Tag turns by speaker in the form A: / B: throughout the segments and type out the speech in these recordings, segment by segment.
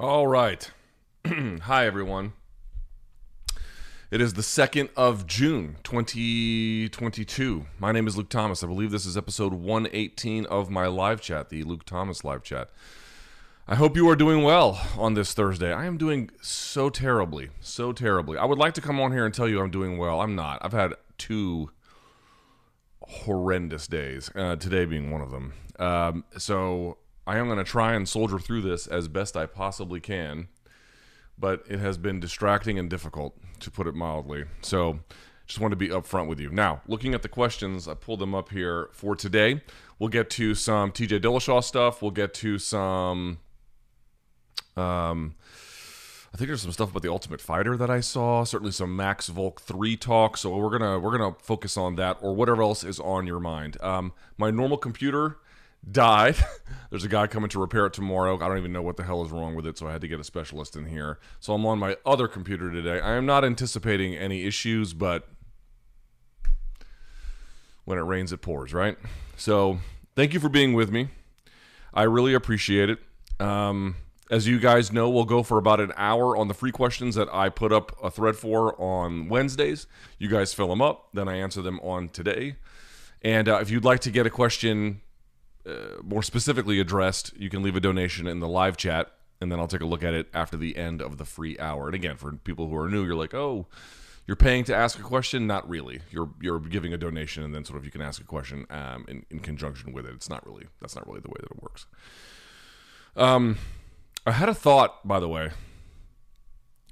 A: All right. Hi, everyone. It is the 2nd of June, 2022. My name is Luke Thomas. I believe this is episode 118 of my live chat, the Luke Thomas live chat. I hope you are doing well on this Thursday. I am doing so terribly, so terribly. I would like to come on here and tell you I'm doing well. I'm not. I've had two horrendous days, uh, today being one of them. Um, so I am going to try and soldier through this as best I possibly can, but it has been distracting and difficult, to put it mildly. So just want to be upfront with you. Now, looking at the questions, I pulled them up here for today. We'll get to some TJ Dillashaw stuff. We'll get to some um, I think there's some stuff about the Ultimate Fighter that I saw. Certainly some Max Volk three talk. So we're gonna we're gonna focus on that or whatever else is on your mind. Um, my normal computer died. There's a guy coming to repair it tomorrow. I don't even know what the hell is wrong with it, so I had to get a specialist in here. So I'm on my other computer today. I am not anticipating any issues, but when it rains, it pours, right? So thank you for being with me. I really appreciate it. Um, as you guys know, we'll go for about an hour on the free questions that I put up a thread for on Wednesdays. You guys fill them up, then I answer them on today. And uh, if you'd like to get a question uh, more specifically addressed, you can leave a donation in the live chat, and then I'll take a look at it after the end of the free hour. And again, for people who are new, you're like, oh, you're paying to ask a question? Not really. You're you're giving a donation, and then sort of you can ask a question um, in in conjunction with it. It's not really that's not really the way that it works. Um I had a thought, by the way.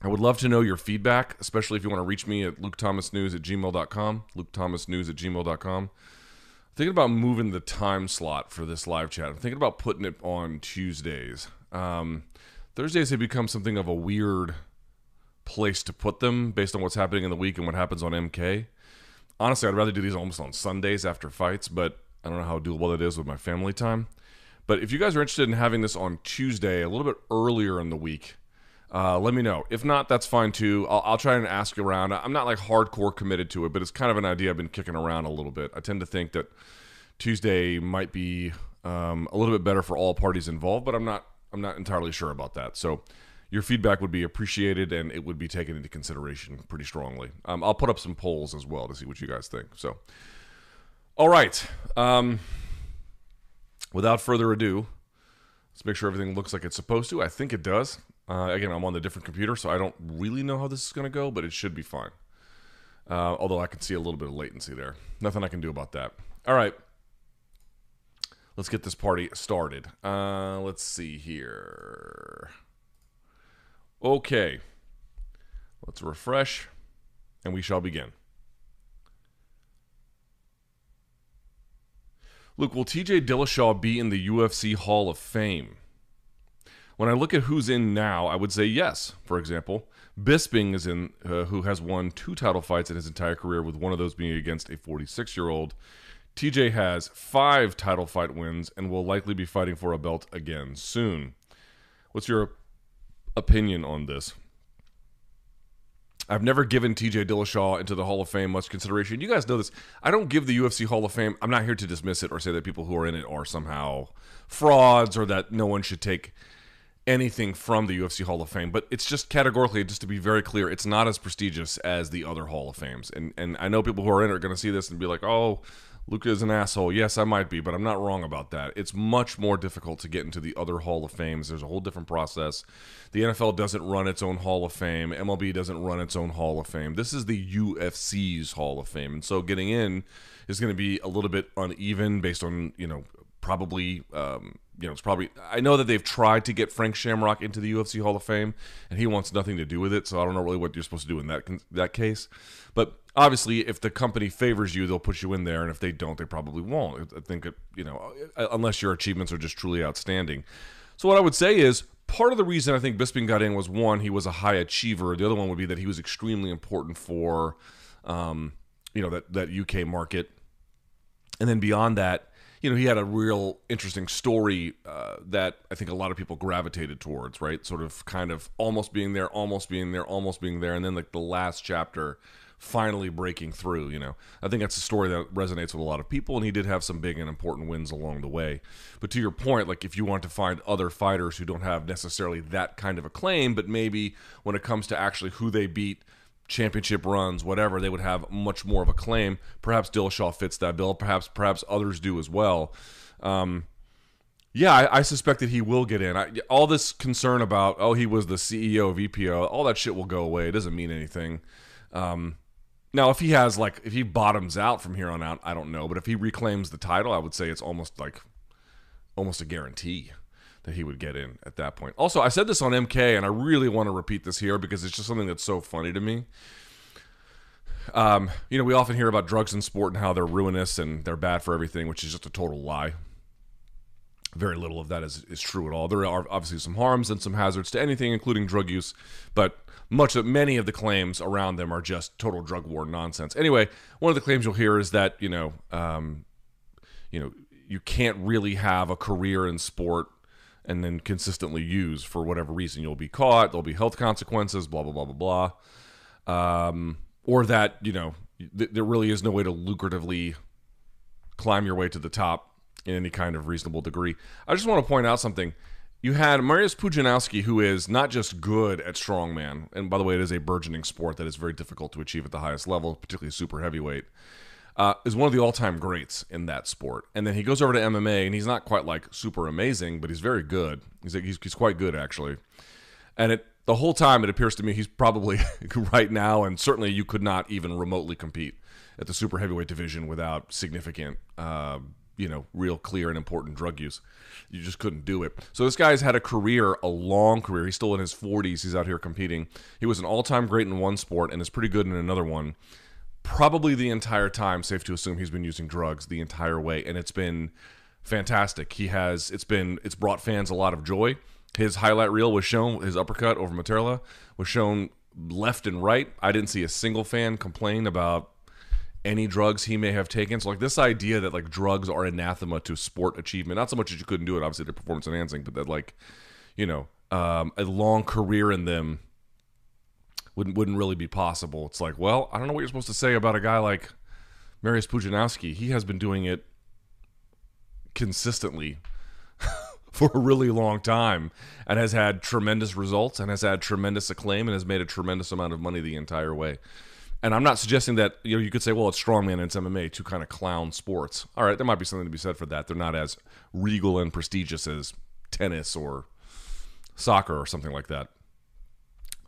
A: I would love to know your feedback, especially if you want to reach me at lukethomasnews at gmail.com, lukethomasnews at gmail.com. Thinking about moving the time slot for this live chat. I'm thinking about putting it on Tuesdays. Um, Thursdays have become something of a weird place to put them based on what's happening in the week and what happens on MK. Honestly, I'd rather do these almost on Sundays after fights, but I don't know how doable that is with my family time. But if you guys are interested in having this on Tuesday, a little bit earlier in the week, uh, let me know. If not, that's fine too. I'll, I'll, try and ask around. I'm not like hardcore committed to it, but it's kind of an idea I've been kicking around a little bit. I tend to think that Tuesday might be um, a little bit better for all parties involved, but I'm not. I'm not entirely sure about that. So your feedback would be appreciated, and it would be taken into consideration pretty strongly. Um, I'll put up some polls as well to see what you guys think. So, all right. Um, without further ado, let's make sure everything looks like it's supposed to. I think it does. Uh, again, I'm on the different computer, so I don't really know how this is going to go, but it should be fine. Uh, although I can see a little bit of latency there. Nothing I can do about that. All right. Let's get this party started. Uh, let's see here. Okay. Let's refresh, and we shall begin. Luke, will TJ Dillashaw be in the UFC Hall of Fame? When I look at who's in now, I would say yes. For example, Bisping is in, uh, who has won two title fights in his entire career, with one of those being against a 46 year old. TJ has five title fight wins and will likely be fighting for a belt again soon. What's your opinion on this? I've never given TJ Dillashaw into the Hall of Fame much consideration. You guys know this. I don't give the UFC Hall of Fame. I'm not here to dismiss it or say that people who are in it are somehow frauds or that no one should take anything from the UFC Hall of Fame. But it's just categorically, just to be very clear, it's not as prestigious as the other Hall of Fames. And and I know people who are in it are going to see this and be like, oh, Luca is an asshole. Yes, I might be, but I'm not wrong about that. It's much more difficult to get into the other Hall of Fames. There's a whole different process. The NFL doesn't run its own Hall of Fame. MLB doesn't run its own Hall of Fame. This is the UFC's Hall of Fame. And so getting in is going to be a little bit uneven based on, you know, probably um, you know, it's probably. I know that they've tried to get Frank Shamrock into the UFC Hall of Fame, and he wants nothing to do with it. So I don't know really what you're supposed to do in that that case. But obviously, if the company favors you, they'll put you in there, and if they don't, they probably won't. I think you know, uh, unless your achievements are just truly outstanding. So what I would say is part of the reason I think Bisping got in was one, he was a high achiever. The other one would be that he was extremely important for, um, you know, that that UK market, and then beyond that you know, he had a real interesting story uh, that I think a lot of people gravitated towards, right? Sort of kind of almost being there, almost being there, almost being there. And then, like, the last chapter finally breaking through. You know, I think that's a story that resonates with a lot of people, and he did have some big and important wins along the way. But to your point, like if you want to find other fighters who don't have necessarily that kind of a claim, but maybe when it comes to actually who they beat championship runs, whatever, they would have much more of a claim. Perhaps Dillashaw fits that bill. Perhaps perhaps others do as well. Um, yeah, I, I, suspect that he will get in. I, all this concern about oh he was the CEO of EPO, all that shit will go away. It doesn't mean anything. Um, now, if he has like if he bottoms out from here on out, I don't know. But if he reclaims the title, I would say it's almost like almost a guarantee that he would get in at that point. Also, I said this on MK, and I really want to repeat this here because it's just something that's so funny to me. Um, you know, we often hear about drugs in sport and how they're ruinous and they're bad for everything, which is just a total lie. Very little of that is, is true at all. There are obviously some harms and some hazards to anything, including drug use, but much of many of the claims around them are just total drug war nonsense. Anyway, one of the claims you'll hear is that you know, um, you know, you can't really have a career in sport and then consistently use for whatever reason. You'll be caught. There'll be health consequences. Blah blah blah blah blah. Um, or that you know th- there really is no way to lucratively climb your way to the top in any kind of reasonable degree. I just want to point out something. You had Mariusz Pudzianowski, who is not just good at strongman, and by the way, it is a burgeoning sport that is very difficult to achieve at the highest level, particularly super heavyweight uh, is one of the all-time greats in that sport. And then he goes over to MMA, and he's not quite like super amazing, but he's very good. He's he's, he's quite good actually. And it the whole time it appears to me he's probably right now, and certainly you could not even remotely compete at the super heavyweight division without significant. Uh, you know, real clear and important drug use. You just couldn't do it. So this guy's had a career, a long career. He's still in his 40s. He's out here competing. He was an all-time great in one sport and is pretty good in another one probably the entire time. Safe to assume he's been using drugs the entire way, and it's been fantastic. He has it's been it's brought fans a lot of joy. His highlight reel was shown. His uppercut over Materla was shown left and right. I didn't see a single fan complain about any drugs he may have taken. So like this idea that like drugs are anathema to sport achievement, not so much that you couldn't do it, obviously they're performance enhancing, but that like, you know, um, a long career in them wouldn't wouldn't really be possible. It's like, well, I don't know what you're supposed to say about a guy like Mariusz Pudzianowski. He has been doing it consistently for a really long time and has had tremendous results and has had tremendous acclaim and has made a tremendous amount of money the entire way. And I'm not suggesting that you know you could say, well, it's strongman and it's MMA, two kind of clown sports. All right, there might be something to be said for that. They're not as regal and prestigious as tennis or soccer or something like that.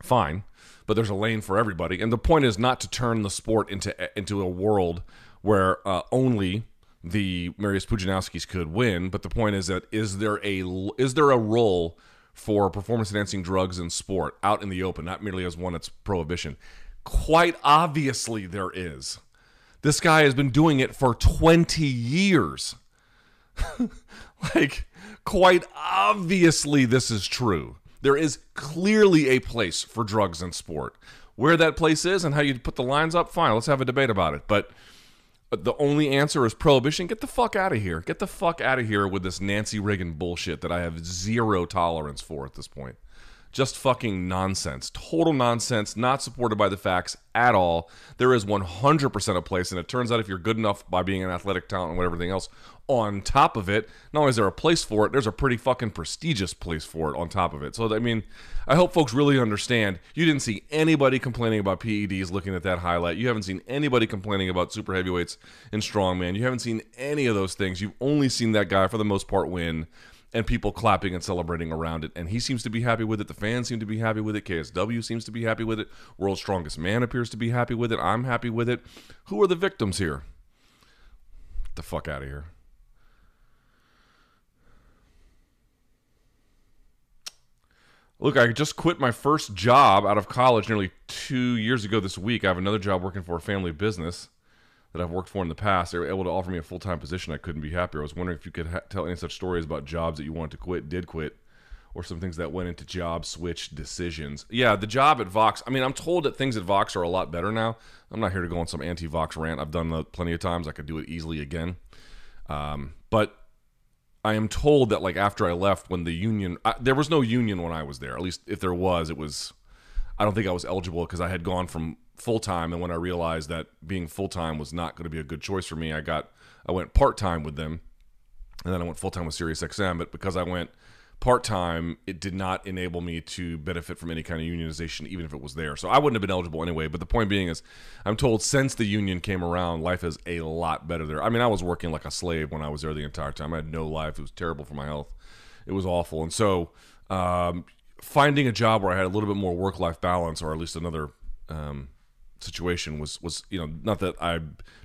A: Fine but there's a lane for everybody. And the point is not to turn the sport into into a world where uh, only the Mariusz Pudzianowskis could win. But the point is that is there a is there a role for performance enhancing drugs in sport out in the open, not merely as one that's prohibition? Quite obviously, there is. This guy has been doing it for 20 years. like, quite obviously, this is true. There is clearly a place for drugs in sport. Where that place is and how you put the lines up, fine, let's have a debate about it. But uh, the only answer is prohibition. Get the fuck out of here. Get the fuck out of here with this Nancy Reagan bullshit that I have zero tolerance for at this point. Just fucking nonsense. Total nonsense, not supported by the facts at all. There is 100% a place, and it turns out if you're good enough by being an athletic talent and whatever everything else, on top of it, not only is there a place for it, there's a pretty fucking prestigious place for it on top of it. So, I mean, I hope folks really understand. You didn't see anybody complaining about PEDs looking at that highlight. You haven't seen anybody complaining about super heavyweights and strongman. You haven't seen any of those things. You've only seen that guy, for the most part, win and people clapping and celebrating around it. And he seems to be happy with it. The fans seem to be happy with it. KSW seems to be happy with it. World's Strongest Man appears to be happy with it. I'm happy with it. Who are the victims here? Get the fuck out of here. Look, I just quit my first job out of college nearly two years ago this week. I have another job working for a family business that I've worked for in the past. They were able to offer me a full time position. I couldn't be happier. I was wondering if you could ha- tell any such stories about jobs that you wanted to quit, did quit, or some things that went into job switch decisions. Yeah, the job at Vox. I mean, I'm told that things at Vox are a lot better now. I'm not here to go on some anti Vox rant. I've done that plenty of times. I could do it easily again. Um, but I am told that like after I left, when the union, I, there was no union when I was there. At least if there was, it was. I don't think I was eligible because I had gone from full time, and when I realized that being full time was not going to be a good choice for me, I got I went part time with them, and then I went full time with SiriusXM. But because I went part time, it did not enable me to benefit from any kind of unionization, even if it was there. So I wouldn't have been eligible anyway. But the point being is, I'm told since the union came around, life is a lot better there. I mean, I was working like a slave when I was there the entire time. I had no life. It was terrible for my health. It was awful. And so um, finding a job where I had a little bit more work life balance, or at least another. Um, situation was was you know not that I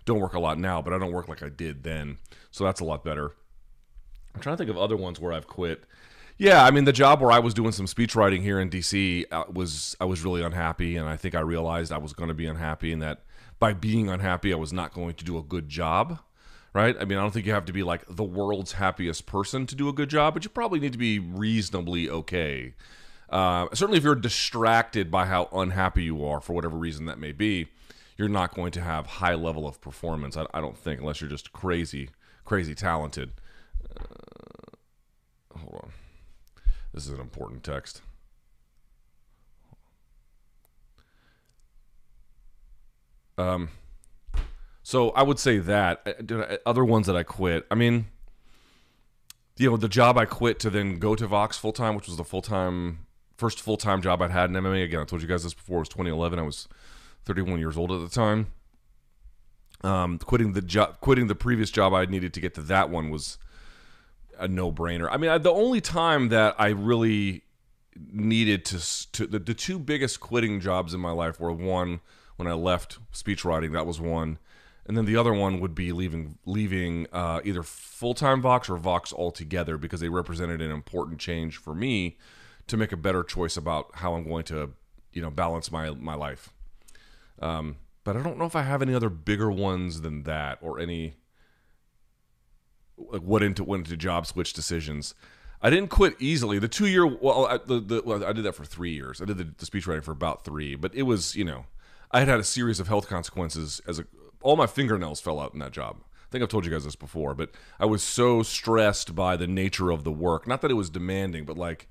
A: don't work a lot now, but I don't work like I did then, so that's a lot better. I'm trying to think of other ones where I've quit. Yeah, I mean the job where I was doing some speech writing here in DC uh, was I was really unhappy, and I think I realized I was going to be unhappy, and that by being unhappy, I was not going to do a good job. Right? I mean, I don't think you have to be like the world's happiest person to do a good job, but you probably need to be reasonably okay. Uh, certainly, if you're distracted by how unhappy you are for whatever reason that may be, you're not going to have high level of performance. I, I don't think, unless you're just crazy, crazy talented. Uh, hold on. This is an important text. Um, so I would say that uh, other ones that I quit. I mean, you know, the job I quit to then go to Vox full time, which was the full time first full time job I'd had in MMA. Again, I told you guys this before. It was 2011. I was 31 years old at the time. Um, quitting the job, quitting the previous job I needed to get to that one was a no brainer. I mean, I, the only time that I really needed to, to the, the two biggest quitting jobs in my life were one when I left speech writing. That was one, and then the other one would be leaving leaving uh, either full time Vox or Vox altogether because they represented an important change for me to make a better choice about how I'm going to you know balance my my life. Um, but I don't know if I have any other bigger ones than that or any like what into went into job switch decisions. I didn't quit easily. The two year well, I, the, the, well, I did that for three years. I did the, the speech writing for about three, but it was you know I had had a series of health consequences as a all my fingernails fell out in that job. I think I've told you guys this before, but I was so stressed by the nature of the work. Not that it was demanding, but like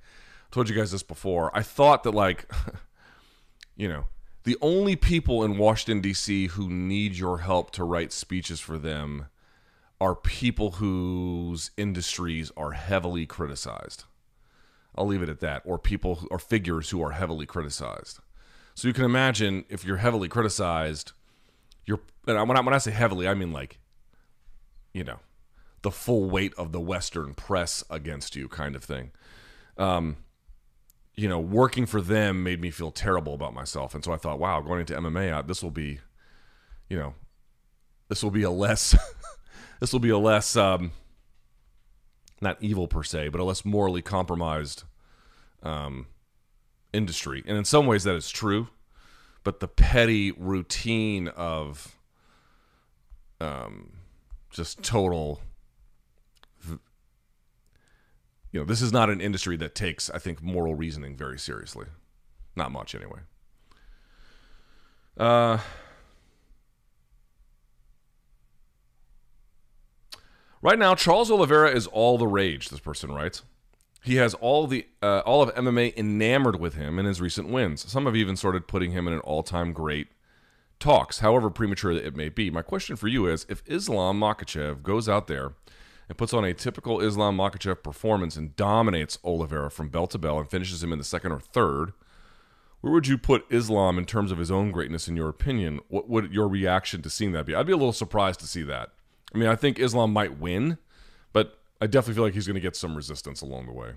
A: told you guys this before. I thought that like you know the only people in Washington D.C. who need your help to write speeches for them are people whose industries are heavily criticized. I'll leave it at that. Or people or figures who are heavily criticized. So you can imagine if you're heavily criticized, you're and when I, when I say heavily, I mean like, you know, the full weight of the Western press against you, kind of thing. Um, you know, working for them made me feel terrible about myself, and so I thought, wow, going into MMA, this will be, you know, this will be a less this will be a less um, not evil per se, but a less morally compromised um, industry. And in some ways, that is true. But the petty routine of um, just total, you know, this is not an industry that takes, I think, moral reasoning very seriously. Not much, anyway. Uh, Right now, Charles Oliveira is all the rage. This person writes. He has all the uh, all of MMA enamored with him in his recent wins. Some have even started putting him in an all-time great talks, however premature it may be. My question for you is: If Islam Makhachev goes out there and puts on a typical Islam Makhachev performance and dominates Oliveira from bell to bell and finishes him in the second or third, where would you put Islam in terms of his own greatness, in your opinion? What would your reaction to seeing that be? I'd be a little surprised to see that. I mean, I think Islam might win, but I definitely feel like he's going to get some resistance along the way.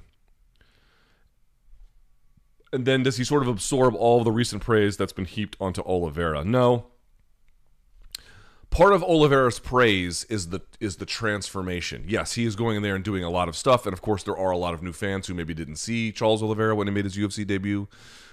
A: And then does he sort of absorb all of the recent praise that's been heaped onto Oliveira? No. Part of Oliveira's praise is the is the transformation. Yes, he is going in there and doing a lot of stuff, and of course there are a lot of new fans who maybe didn't see Charles Oliveira when he made his UFC debut,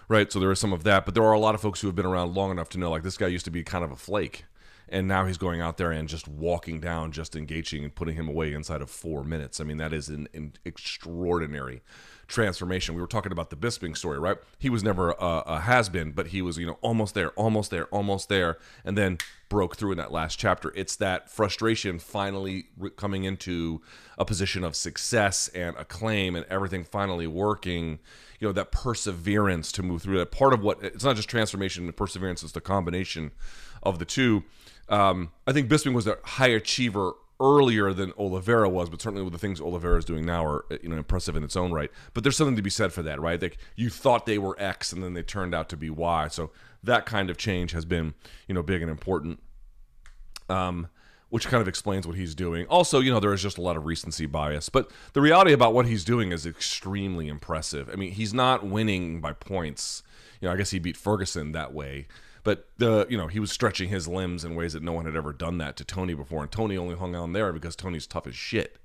A: right? So there is some of that, but there are a lot of folks who have been around long enough to know like this guy used to be kind of a flake and now he's going out there and just walking down, just engaging and putting him away inside of four minutes. I mean, that is an, an extraordinary transformation. We were talking about the Bisping story, right? He was never a, a has been, but he was, you know, almost there, almost there, almost there, and then broke through in that last chapter. It's that frustration finally re- coming into a position of success and acclaim and everything finally working you know that perseverance to move through that. Part of what it's not just transformation and perseverance; it's the combination of the two. Um, I think Bisping was a high achiever earlier than Oliveira was, but certainly the things Oliveira is doing now are you know impressive in its own right. But there's something to be said for that, right? Like you thought they were X and then they turned out to be Y. So that kind of change has been you know big and important. Um, which kind of explains what he's doing. Also, you know, there is just a lot of recency bias, but the reality about what he's doing is extremely impressive. I mean, he's not winning by points. You know, I guess he beat Ferguson that way, but the you know he was stretching his limbs in ways that no one had ever done that to Tony before, and Tony only hung on there because Tony's tough as shit,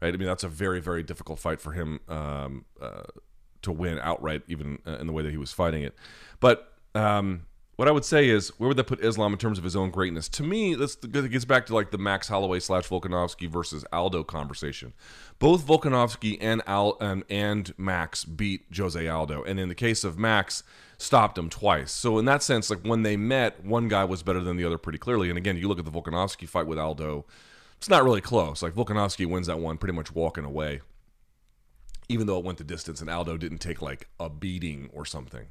A: right? I mean, that's a very very difficult fight for him um, uh, to win outright, even uh, in the way that he was fighting it. But um, what I would say is, where would that put Islam in terms of his own greatness? To me, it gets back to like the Max Holloway slash Volkanovski versus Aldo conversation. Both Volkanovski and Al and, and Max beat Jose Aldo, and in the case of Max, stopped him twice. So in that sense, like when they met, one guy was better than the other pretty clearly. And again, you look at the Volkanovski fight with Aldo, it's not really close. Like Volkanovski wins that one pretty much walking away, even though it went the distance, and Aldo didn't take like a beating or something.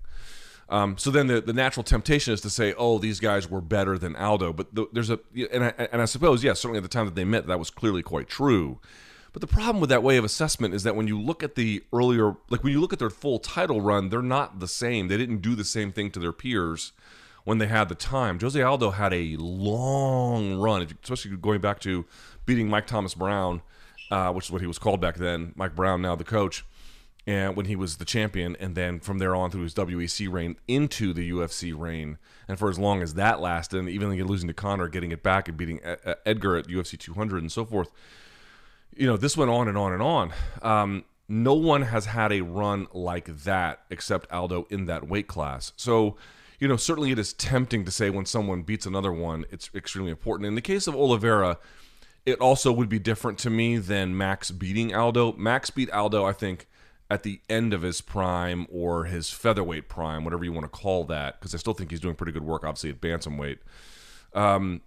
A: Um, so then the, the natural temptation is to say, oh, these guys were better than Aldo. But the, there's a, and I, and I suppose, yes, certainly at the time that they met, that was clearly quite true. But the problem with that way of assessment is that when you look at the earlier, like when you look at their full title run, they're not the same. They didn't do the same thing to their peers when they had the time. Jose Aldo had a long run, especially going back to beating Mike Thomas Brown, uh, which is what he was called back then. Mike Brown, now the coach and when he was the champion, and then from there on through his WEC reign into the UFC reign, and for as long as that lasted, and even losing to Conor, getting it back and beating Edgar at UFC 200 and so forth, you know, this went on and on and on. Um, no one has had a run like that except Aldo in that weight class. So, you know, certainly it is tempting to say when someone beats another one, it's extremely important. In the case of Oliveira, it also would be different to me than Max beating Aldo. Max beat Aldo, I think at the end of his prime or his featherweight prime, whatever you want to call that, because I still think he's doing pretty good work, obviously, at bantamweight. Um,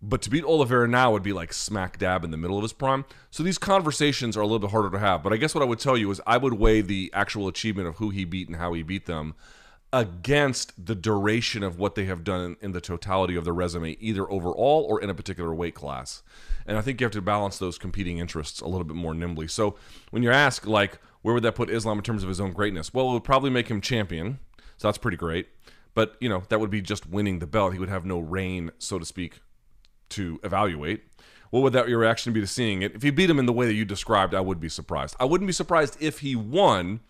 A: but to beat Oliveira now would be like smack dab in the middle of his prime. So these conversations are a little bit harder to have. But I guess what I would tell you is I would weigh the actual achievement of who he beat and how he beat them against the duration of what they have done in the totality of their resume, either overall or in a particular weight class. And I think you have to balance those competing interests a little bit more nimbly. So when you ask, like, where would that put Islam in terms of his own greatness? Well, it would probably make him champion, so that's pretty great. But you know, that would be just winning the belt. He would have no reign, so to speak, to evaluate. What would that your reaction be to seeing it? If he beat him in the way that you described, I would be surprised. I wouldn't be surprised if he won.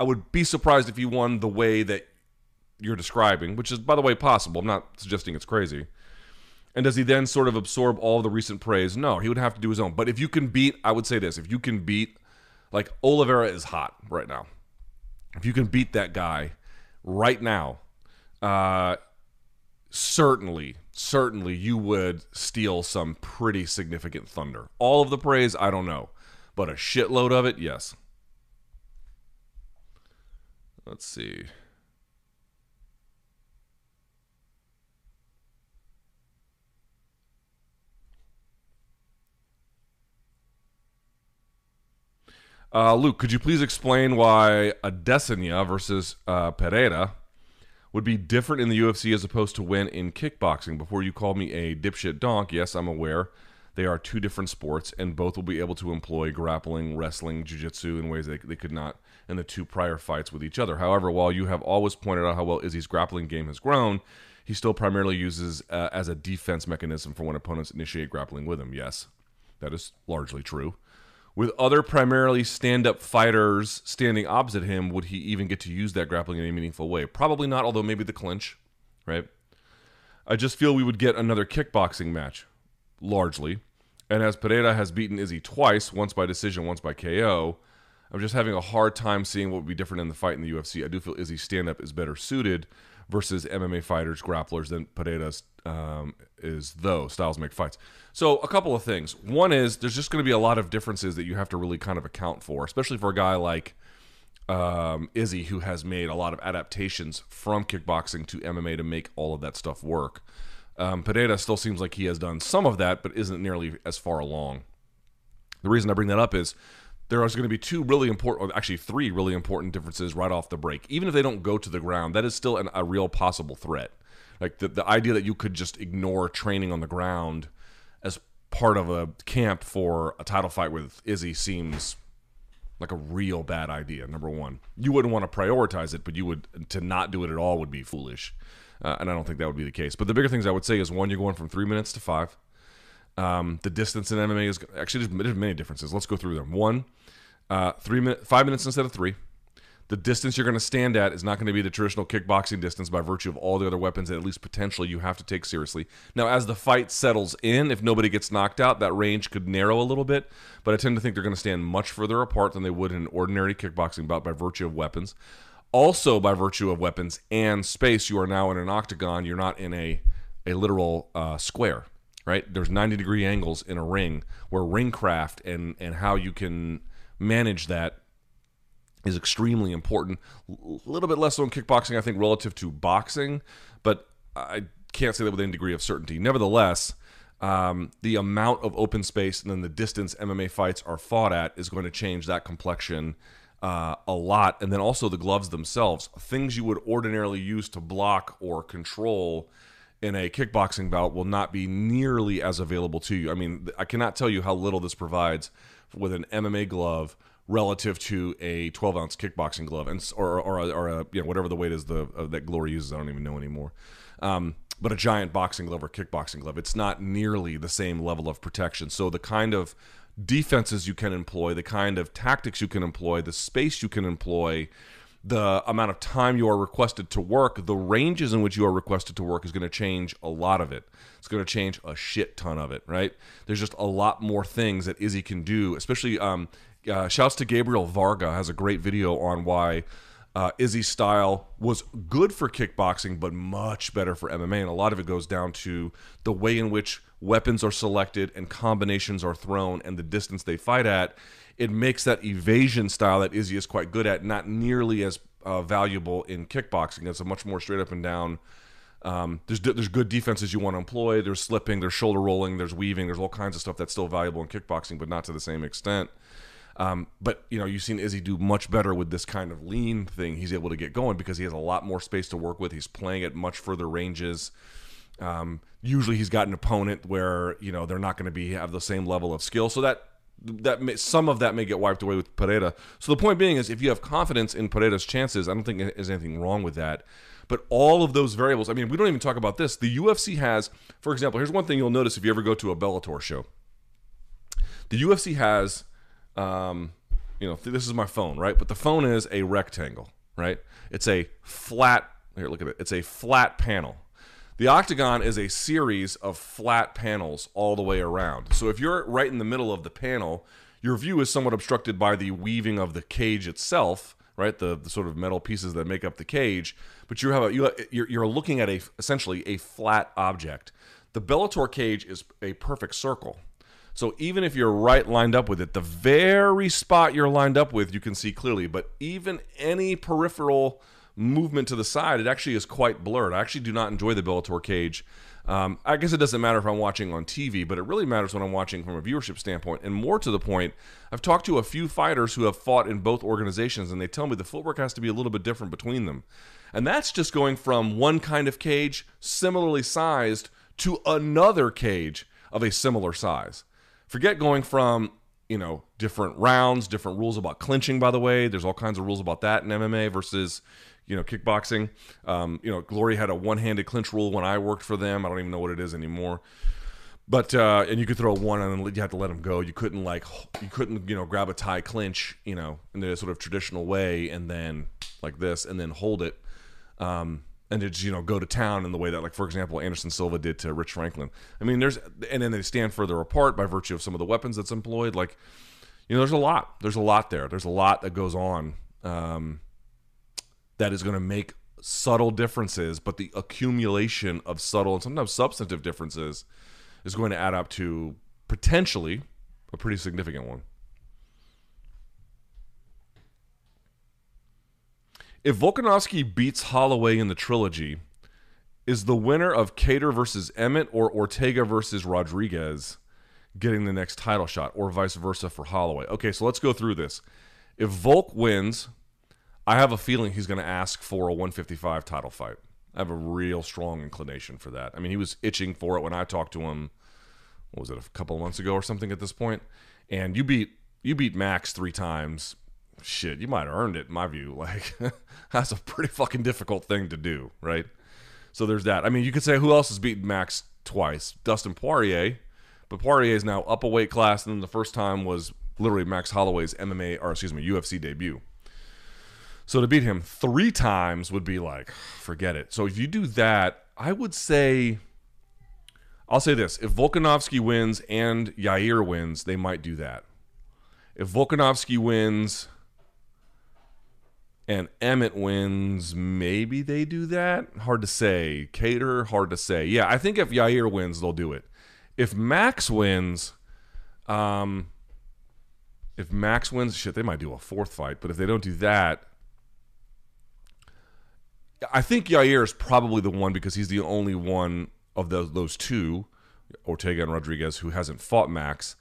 A: I would be surprised if he won the way that you're describing, which is, by the way, possible. I'm not suggesting it's crazy. And does he then sort of absorb all the recent praise? No, he would have to do his own. But if you can beat, I would say this: if you can beat like Oliveira is hot right now. If you can beat that guy right now, uh, certainly, certainly you would steal some pretty significant thunder. All of the praise, I don't know, but a shitload of it, yes. Let's see. Uh, Luke, could you please explain why Adesanya versus uh, Pereira would be different in the UFC as opposed to when in kickboxing? Before you call me a dipshit donk, yes, I'm aware they are two different sports, and both will be able to employ grappling, wrestling, jiu-jitsu in ways they, they could not in the two prior fights with each other. However, while you have always pointed out how well Izzy's grappling game has grown, he still primarily uses uh, as a defense mechanism for when opponents initiate grappling with him. Yes, that is largely true with other primarily stand up fighters standing opposite him, would he even get to use that grappling in a meaningful way? Probably not, although maybe the clinch, right? I just feel we would get another kickboxing match, largely. And as Pereira has beaten Izzy twice, once by decision, once by KO, I'm just having a hard time seeing what would be different in the fight in the UFC. I do feel Izzy's stand up is better suited versus MMA fighters, grapplers than Pereira's um, is though styles make fights. So a couple of things. One is there's just going to be a lot of differences that you have to really kind of account for, especially for a guy like um, Izzy who has made a lot of adaptations from kickboxing to MMA to make all of that stuff work. Um, still seems like he has done some of that, but isn't nearly as far along. The reason I bring that up is there is going to be two really important, actually three really important differences right off the break. Even if they don't go to the ground, that is still an, a real possible threat. Like the, the idea that you could just ignore training on the ground as part of a camp for a title fight with Izzy seems like a real bad idea. Number one, you wouldn't want to prioritize it, but you would to not do it at all would be foolish, uh, and I don't think that would be the case. But the bigger things I would say is one, you're going from three minutes to five. Um, the distance in MMA is actually there's, there's many differences. Let's go through them. One, uh, three minute, five minutes instead of three. The distance you're going to stand at is not going to be the traditional kickboxing distance by virtue of all the other weapons that at least potentially you have to take seriously. Now, as the fight settles in, if nobody gets knocked out, that range could narrow a little bit, but I tend to think they're going to stand much further apart than they would in an ordinary kickboxing bout by virtue of weapons. Also, by virtue of weapons and space, you are now in an octagon. You're not in a, a literal uh, square right? There's 90 degree angles in a ring where ring craft and and how you can manage that is extremely important. A little bit less so in kickboxing, I think, relative to boxing, but I can't say that with any degree of certainty. Nevertheless, um, the amount of open space and then the distance MMA fights are fought at is going to change that complexion uh, a lot. And then also the gloves themselves, things you would ordinarily use to block or control in a kickboxing bout will not be nearly as available to you. I mean, I cannot tell you how little this provides with an MMA glove relative to a 12 ounce kickboxing glove and or or, a, or a, you know whatever the weight is the uh, that Glory uses I don't even know anymore. Um, but a giant boxing glove or kickboxing glove, it's not nearly the same level of protection. So the kind of defenses you can employ, the kind of tactics you can employ, the space you can employ, the amount of time you are requested to work, the ranges in which you are requested to work is going to change a lot of it. It's going to change a shit ton of it, right? There's just a lot more things that Izzy can do, especially um, uh, shouts to Gabriel Varga has a great video on why uh, Izzy's style was good for kickboxing, but much better for MMA. And a lot of it goes down to the way in which weapons are selected and combinations are thrown and the distance they fight at. It makes that evasion style that Izzy is quite good at not nearly as uh, valuable in kickboxing. It's a much more straight up and down. Um, there's there's good defenses you want to employ. There's slipping, there's shoulder rolling, there's weaving, there's all kinds of stuff that's still valuable in kickboxing, but not to the same extent. Um, but you know, you've seen Izzy do much better with this kind of lean thing. He's able to get going because he has a lot more space to work with. He's playing at much further ranges. Um, usually, he's got an opponent where you know they're not going to be have the same level of skill, so that that may, some of that may get wiped away with Pereira. So the point being is, if you have confidence in Pereira's chances, I don't think there's anything wrong with that. But all of those variables, I mean, we don't even talk about this. The UFC has, for example, here's one thing you'll notice if you ever go to a Bellator show. The UFC has um, you know, this is my phone, right? But the phone is a rectangle, right? It's a flat. Here, look at it. It's a flat panel. The octagon is a series of flat panels all the way around. So if you're right in the middle of the panel, your view is somewhat obstructed by the weaving of the cage itself, right? The, the sort of metal pieces that make up the cage. But you have a, you, you're, you're looking at a essentially a flat object. The Bellator cage is a perfect circle, so even if you're right lined up with it, the very spot you're lined up with, you can see clearly. But even any peripheral movement to the side, it actually is quite blurred. I actually do not enjoy the Bellator cage. Um, I guess it doesn't matter if I'm watching on TV, but it really matters when I'm watching from a viewership standpoint. And more to the point, I've talked to a few fighters who have fought in both organizations, and they tell me the footwork has to be a little bit different between them. And that's just going from one kind of cage, similarly sized, to another cage of a similar size. Forget going from you know different rounds, different rules about clinching. By the way, there's all kinds of rules about that in MMA versus you know kickboxing. Um, you know, Glory had a one-handed clinch rule when I worked for them. I don't even know what it is anymore. But uh, and you could throw one and you had to let them go. You couldn't like you couldn't you know grab a tie clinch you know in the sort of traditional way and then like this and then hold it. Um, and to you know go to town in the way that like for example Anderson Silva did to Rich Franklin. I mean there's and then they stand further apart by virtue of some of the weapons that's employed. Like you know there's a lot there's a lot there. There's a lot that goes on um, that is going to make subtle differences, but the accumulation of subtle and sometimes substantive differences is going to add up to potentially a pretty significant one. If Volkanovski beats Holloway in the trilogy, is the winner of Kattar versus Emmett or Ortega versus Rodriguez getting the next title shot, or vice versa for Holloway. Okay, so let's go through this. If Volk wins, I have a feeling he's going to ask for a 155 title fight. I have a real strong inclination for that. I mean, he was itching for it when I talked to him. What was it, a couple months ago or something? At this point, and you beat you beat Max three times. Shit, you might have earned it in my view. Like that's a pretty fucking difficult thing to do, right? So there's that. I mean, you could say who else has beaten Max twice? Dustin Poirier, but Poirier is now up a weight class, and then the first time was literally Max Holloway's MMA or excuse me UFC debut. So to beat him three times would be like, forget it. So if you do that, I would say, I'll say this: if Volkanovski wins and Yair wins, they might do that. If Volkanovski wins and Emmett wins, maybe they do that. Hard to say. Kattar, hard to say. Yeah, I think if Yair wins, they'll do it. If Max wins, um, if Max wins, shit, they might do a fourth fight. But if they don't do that, I think Yair is probably the one because he's the only one of those those two, Ortega and Rodriguez, who hasn't fought Max.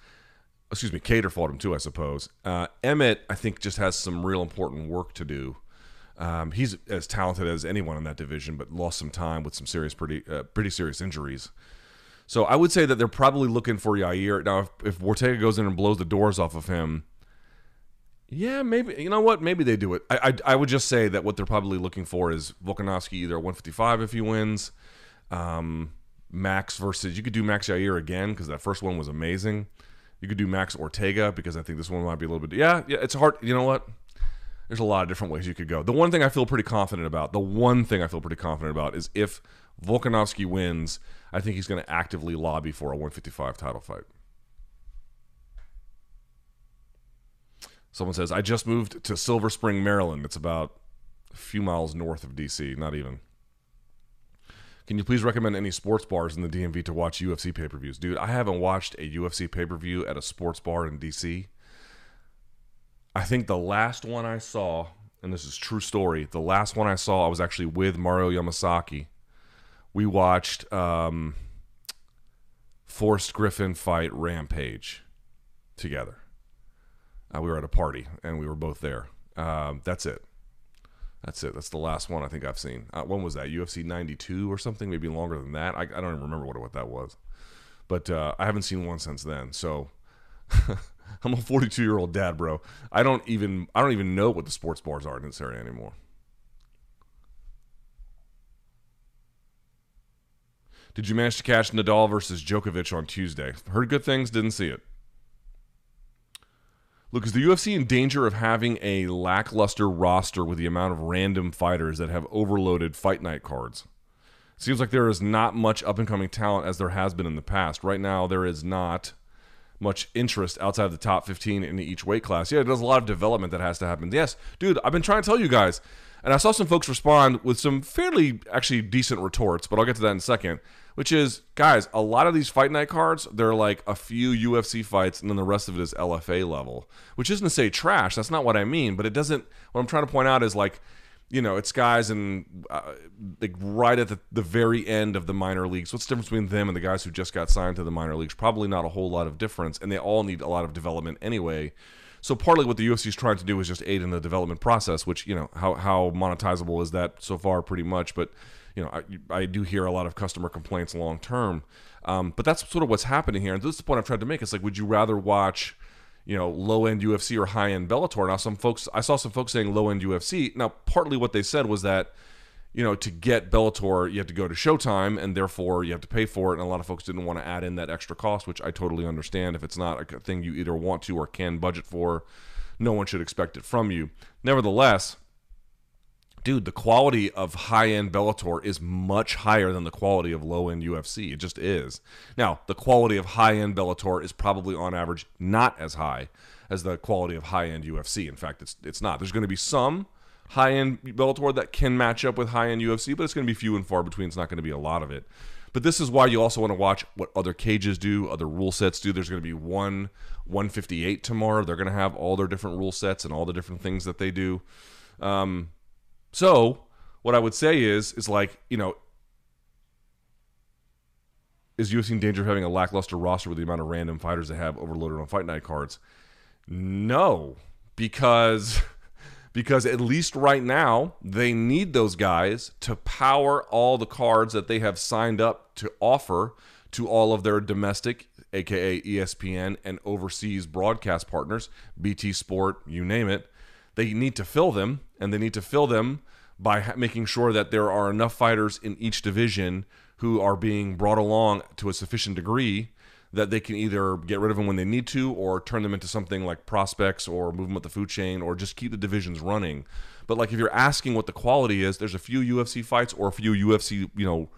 A: Excuse me, Kattar fought him too, I suppose. Uh, Emmett, I think, just has some real important work to do. Um, he's as talented as anyone in that division, but lost some time with some serious, pretty, uh, pretty serious injuries. So I would say that they're probably looking for Yair. Now, if, if Ortega goes in and blows the doors off of him, yeah, maybe you know what? Maybe they do it. I, I, I would just say that what they're probably looking for is Volkanovski either 155 if he wins, um, Max versus you could do Max Yair again because that first one was amazing. You could do Max Ortega because I think this one might be a little bit. Yeah, yeah, it's hard. You know what? There's a lot of different ways you could go. The one thing I feel pretty confident about, the one thing I feel pretty confident about is if Volkanovski wins, I think he's going to actively lobby for a 155 title fight. Someone says, I just moved to Silver Spring, Maryland. It's about a few miles north of DC, not even. Can you please recommend any sports bars in the DMV to watch UFC pay per views? Dude, I haven't watched a UFC pay per view at a sports bar in DC. I think the last one I saw, and this is true story, the last one I saw, I was actually with Mario Yamasaki. We watched um, Forrest Griffin fight Rampage together. Uh, we were at a party and we were both there. Um, that's it. That's it. That's the last one I think I've seen. Uh, when was that? UFC 92 or something? Maybe longer than that. I, I don't even remember what, what that was. But uh, I haven't seen one since then. So I'm a 42 year old dad, bro. I don't even I don't even know what the sports bars are in this area anymore. Did you manage to catch Nadal versus Djokovic on Tuesday? Heard good things, didn't see it. Look, is the UFC in danger of having a lackluster roster with the amount of random fighters that have overloaded fight night cards? Seems like there is not much up and coming talent as there has been in the past. Right now, there is not much interest outside of the top 15 in each weight class. Yeah, there's a lot of development that has to happen. Yes, dude, I've been trying to tell you guys, and I saw some folks respond with some fairly actually decent retorts, but I'll get to that in a second which is guys a lot of these fight night cards they're like a few ufc fights and then the rest of it is lfa level which isn't to say trash. That's not what i mean but it doesn't what i'm trying to point out is like you know it's guys and uh, like right at the, the very end of the minor leagues. What's the difference between them and the guys who just got signed to the minor leagues? Probably not a whole lot of difference and they all need a lot of development anyway so partly what the UFC is trying to do is just aid in the development process, which you know how how monetizable is that so far, pretty much. But you know, I, I do hear a lot of customer complaints long term. Um, but that's sort of what's happening here. And this is the point I've tried to make. It's like, would you rather watch, you know, low end UFC or high end Bellator? Now, some folks, I saw some folks saying low end UFC. Now, partly what they said was that, you know, to get Bellator, you have to go to Showtime, and therefore you have to pay for it. And a lot of folks didn't want to add in that extra cost, which I totally understand. If it's not a thing you either want to or can budget for, no one should expect it from you. Nevertheless, dude, the quality of high end Bellator is much higher than the quality of low end UFC. It just is. Now, the quality of high end Bellator is probably on average not as high as the quality of high end UFC. In fact, it's it's not. There's going to be some high end Bellator that can match up with high end UFC, but it's going to be few and far between. It's not going to be a lot of it. But this is why you also want to watch what other cages do, other rule sets do. There's going to be one 158 tomorrow. They're going to have all their different rule sets and all the different things that they do. Um, so what I would say is is like you know is UFC in danger of having a lackluster roster with the amount of random fighters they have overloaded on fight night cards? No, because because at least right now they need those guys to power all the cards that they have signed up to offer to all of their domestic aka ESPN and overseas broadcast partners, BT Sport, you name it. They need to fill them and they need to fill them by making sure that there are enough fighters in each division who are being brought along to a sufficient degree that they can either get rid of them when they need to or turn them into something like prospects or move them up the food chain or just keep the divisions running. But like if you're asking what the quality is, there's a few UFC fights or a few UFC, you know,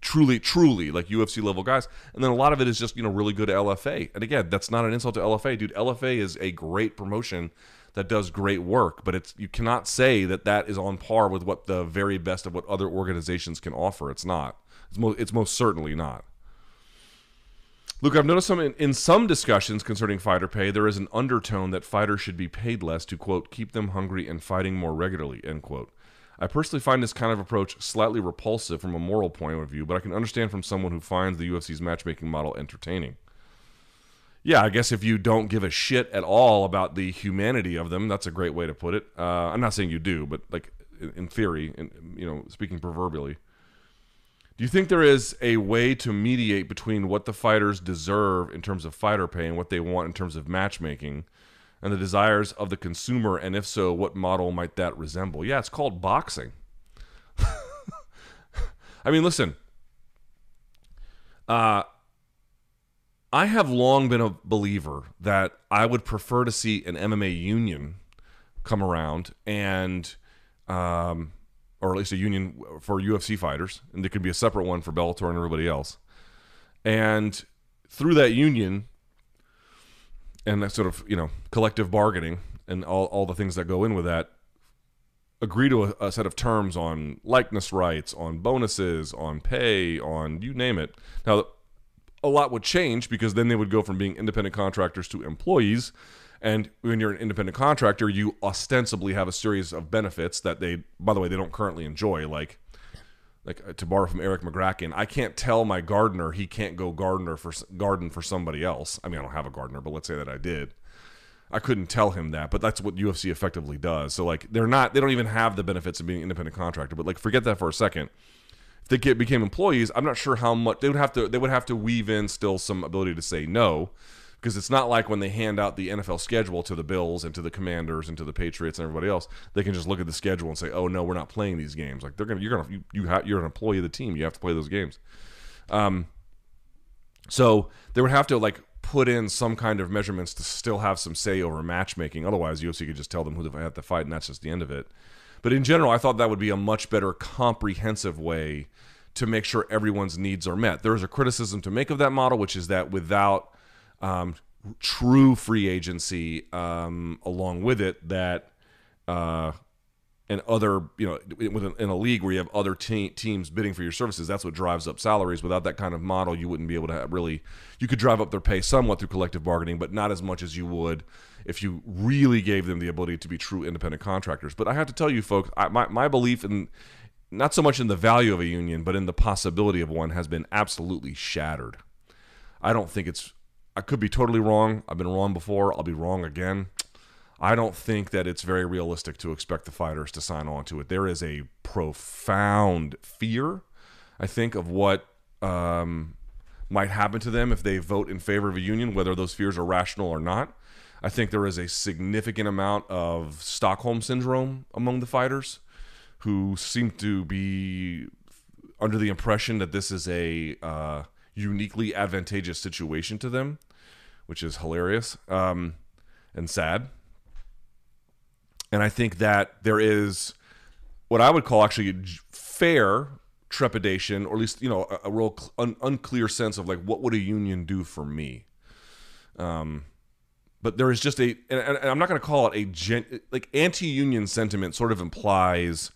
A: truly truly like UFC level guys. And then a lot of it is just, you know, really good LFA. And again, that's not an insult to LFA, dude. LFA is a great promotion that does great work, but it's you cannot say that that is on par with what the very best of what other organizations can offer. It's not. It's most, it's most certainly not. Luke, I've noticed some in, in, some discussions concerning fighter pay, there is an undertone that fighters should be paid less to quote keep them hungry and fighting more regularly end quote. I personally find this kind of approach slightly repulsive from a moral point of view, but I can understand from someone who finds the UFC's matchmaking model entertaining. Yeah, I guess if you don't give a shit at all about the humanity of them, that's a great way to put it. Uh, I'm not saying you do, but like in theory, and you know, speaking proverbially, do you think there is a way to mediate between what the fighters deserve in terms of fighter pay and what they want in terms of matchmaking and the desires of the consumer? And if so, what model might that resemble? Yeah, it's called boxing. I mean, listen. Uh, I have long been a believer that I would prefer to see an MMA union come around and um, or at least a union for UFC fighters, and there could be a separate one for Bellator and everybody else. And through that union and that sort of you know collective bargaining and all, all the things that go in with that, agree to a, a set of terms on likeness rights, on bonuses, on pay, on you name it. Now, a lot would change because then they would go from being independent contractors to employees and when you're an independent contractor, you ostensibly have a series of benefits that they, by the way, they don't currently enjoy. Like, like uh, to borrow from Erik Magraken, I can't tell my gardener he can't go gardener for garden for somebody else. I mean, I don't have a gardener, but let's say that I did. I couldn't tell him that, but that's what UFC effectively does. So like, they're not, they don't even have the benefits of being an independent contractor. But like, forget that for a second. If they get became employees, I'm not sure how much they would have to. They would have to weave in still some ability to say no because it's not like when they hand out the NFL schedule to the Bills and to the Commanders and to the Patriots and everybody else, they can just look at the schedule and say, "Oh no, we're not playing these games." Like they're gonna, you're gonna, you, you ha- you're an employee of the team, you have to play those games. Um, so they would have to like put in some kind of measurements to still have some say over matchmaking. Otherwise, UFC could just tell them who they have to fight, and that's just the end of it. But in general, I thought that would be a much better comprehensive way to make sure everyone's needs are met. There is a criticism to make of that model, which is that without um, true free agency um, along with it that uh, and other you know in a league where you have other te- teams bidding for your services that's what drives up salaries. Without that kind of model you wouldn't be able to really you could drive up their pay somewhat through collective bargaining but not as much as you would if you really gave them the ability to be true independent contractors. But i have to tell you folks I, my, my belief in not so much in the value of a union but in the possibility of one has been absolutely shattered. I don't think it's I could be totally wrong. I've been wrong before. I'll be wrong again. I don't think that it's very realistic to expect the fighters to sign on to it. There is a profound fear, I think, of what um, might happen to them if they vote in favor of a union, whether those fears are rational or not. I think there is a significant amount of Stockholm syndrome among the fighters who seem to be under the impression that this is a uh, uniquely advantageous situation to them which is hilarious um, and sad. And I think that there is what I would call actually fair trepidation, or at least you know a, a real un- unclear sense of like what would a union do for me. Um, but there is just a, and, and I'm not going to call it a gen, like anti-union sentiment. Sort of implies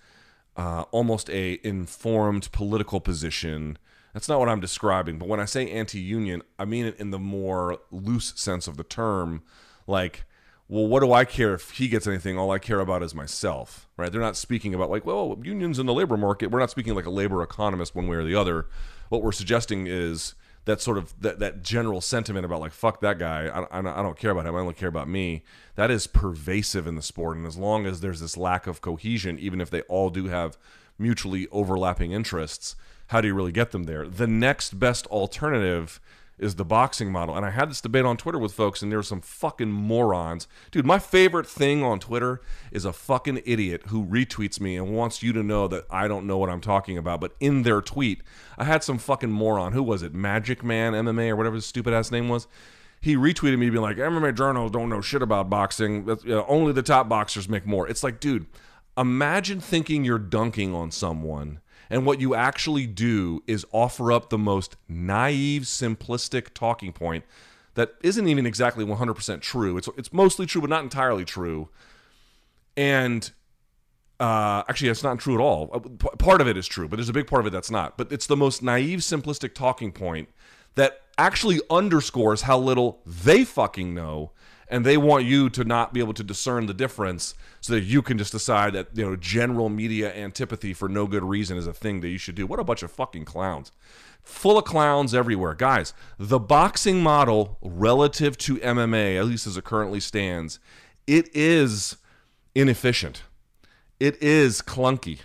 A: uh, almost a informed political position that's not what I'm describing. But when I say anti union, I mean it in the more loose sense of the term. Like, well, what do I care if he gets anything? All I care about is myself, right? They're not speaking about, like, well, unions in the labor market. We're not speaking like a labor economist one way or the other. What we're suggesting is that sort of that, that general sentiment about like fuck that guy I, I, I don't care about him i only care about me that is pervasive in the sport and as long as there's this lack of cohesion even if they all do have mutually overlapping interests how do you really get them there the next best alternative is the boxing model. And I had this debate on Twitter with folks, and there were some fucking morons. Dude, my favorite thing on Twitter is a fucking idiot who retweets me and wants you to know that I don't know what I'm talking about. But in their tweet, I had some fucking moron. Who was it? Magic Man MMA or whatever his stupid ass name was. He retweeted me being like, MMA journals don't know shit about boxing. You know, only the top boxers make more. It's like, dude, imagine thinking you're dunking on someone and what you actually do is offer up the most naive, simplistic talking point that isn't even exactly 100% true. It's, it's mostly true, but not entirely true. And uh, actually, it's not true at all. Uh, part of it is true, but there's a big part of it that's not. But it's the most naive, simplistic talking point that actually underscores how little they fucking know and they want you to not be able to discern the difference so that you can just decide that you know general media antipathy for no good reason is a thing that you should do. What a bunch of fucking clowns. Full of clowns everywhere. Guys the boxing model relative to MMA at least as it currently stands it is inefficient. It is clunky.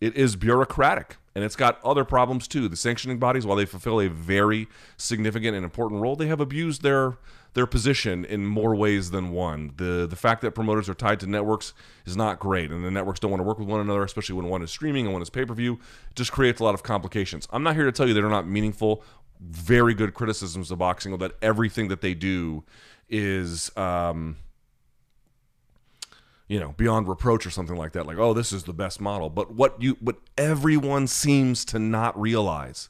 A: It is bureaucratic. And it's got other problems too. The sanctioning bodies, while they fulfill a very significant and important role, they have abused their their position in more ways than one. The the fact that promoters are tied to networks is not great, and the networks don't want to work with one another, especially when one is streaming and one is pay per view. Just creates a lot of complications. I'm not here to tell you they're not meaningful, very good criticisms of boxing, or that everything that they do is. Um, you know, beyond reproach or something like that. Like, oh, this is the best model. But what you, what everyone seems to not realize,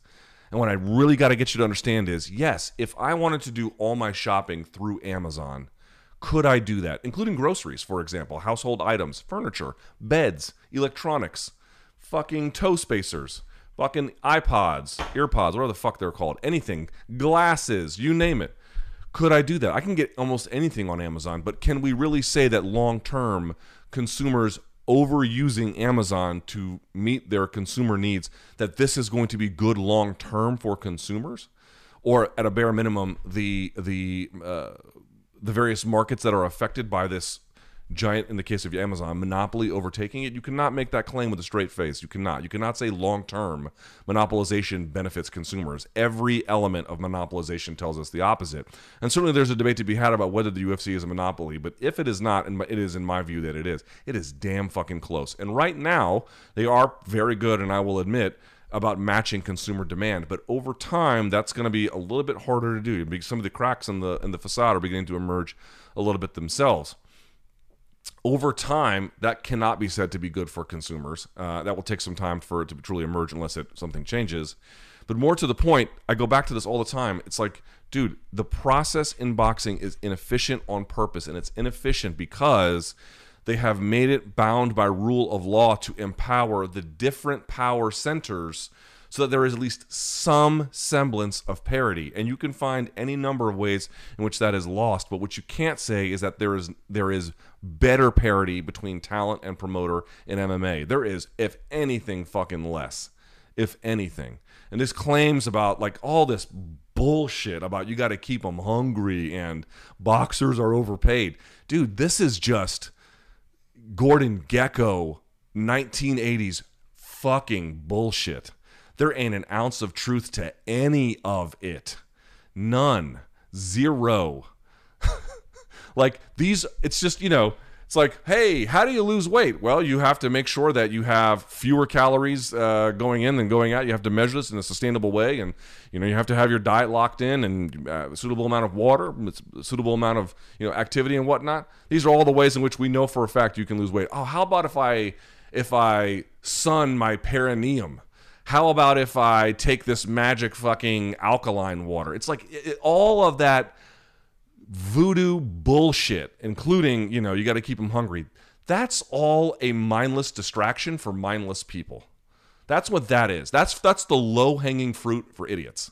A: and what I really got to get you to understand is, yes, if I wanted to do all my shopping through Amazon, could I do that, including groceries, for example, household items, furniture, beds, electronics, fucking toe spacers, fucking iPods, earpods, whatever the fuck they're called, anything, glasses, you name it. Could I do that? I can get almost anything on Amazon, but can we really say that long term consumers overusing Amazon to meet their consumer needs, that this is going to be good long term for consumers? Or at a bare minimum, the the uh, the various markets that are affected by this giant in the case of Amazon monopoly overtaking it you cannot make that claim with a straight face. You cannot. You cannot say long term monopolization benefits consumers. Every element of monopolization tells us the opposite. And certainly there's a debate to be had about whether the UFC is a monopoly but if it is not and it is in my view that it is it is damn fucking close. And right now they are very good and I will admit about matching consumer demand. But over time, that's going to be a little bit harder to do. Because some of the cracks in the in the facade are beginning to emerge a little bit themselves over time, that cannot be said to be good for consumers. Uh, that will take some time for it to truly emerge unless it, something changes. But more to the point, I go back to this all the time. It's like, dude, the process in boxing is inefficient on purpose, and it's inefficient because they have made it bound by rule of law to empower the different power centers so that there is at least some semblance of parity. And you can find any number of ways in which that is lost. But what you can't say is that there is there is better parity between talent and promoter in MMA. There is, if anything, fucking less. If anything. And this claims about like all this bullshit about you got to keep them hungry and boxers are overpaid. Dude, this is just Gordon Gekko 1980s fucking bullshit. There ain't an ounce of truth to any of it. None. Zero. like these, it's just, you know, it's like, hey, how do you lose weight? Well, you have to make sure that you have fewer calories uh, going in than going out. You have to measure this in a sustainable way, and you know you have to have your diet locked in and uh, a suitable amount of water, a suitable amount of you know activity and whatnot. These are all the ways in which we know for a fact you can lose weight. Oh, how about if I if I sun my perineum? How about if I take this magic fucking alkaline water? It's like it, all of that voodoo bullshit, including, you know, you got to keep them hungry. That's all a mindless distraction for mindless people. That's what that is. That's that's the low-hanging fruit for idiots.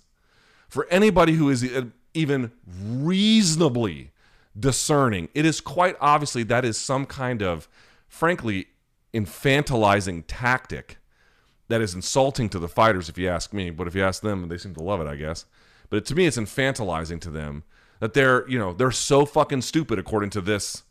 A: For anybody who is uh, even reasonably discerning, it is quite obviously that is some kind of frankly infantilizing tactic that is insulting to the fighters, if you ask me. But if you ask them, they seem to love it, I guess. But to me, it's infantilizing to them that they're, you know, they're so fucking stupid according to this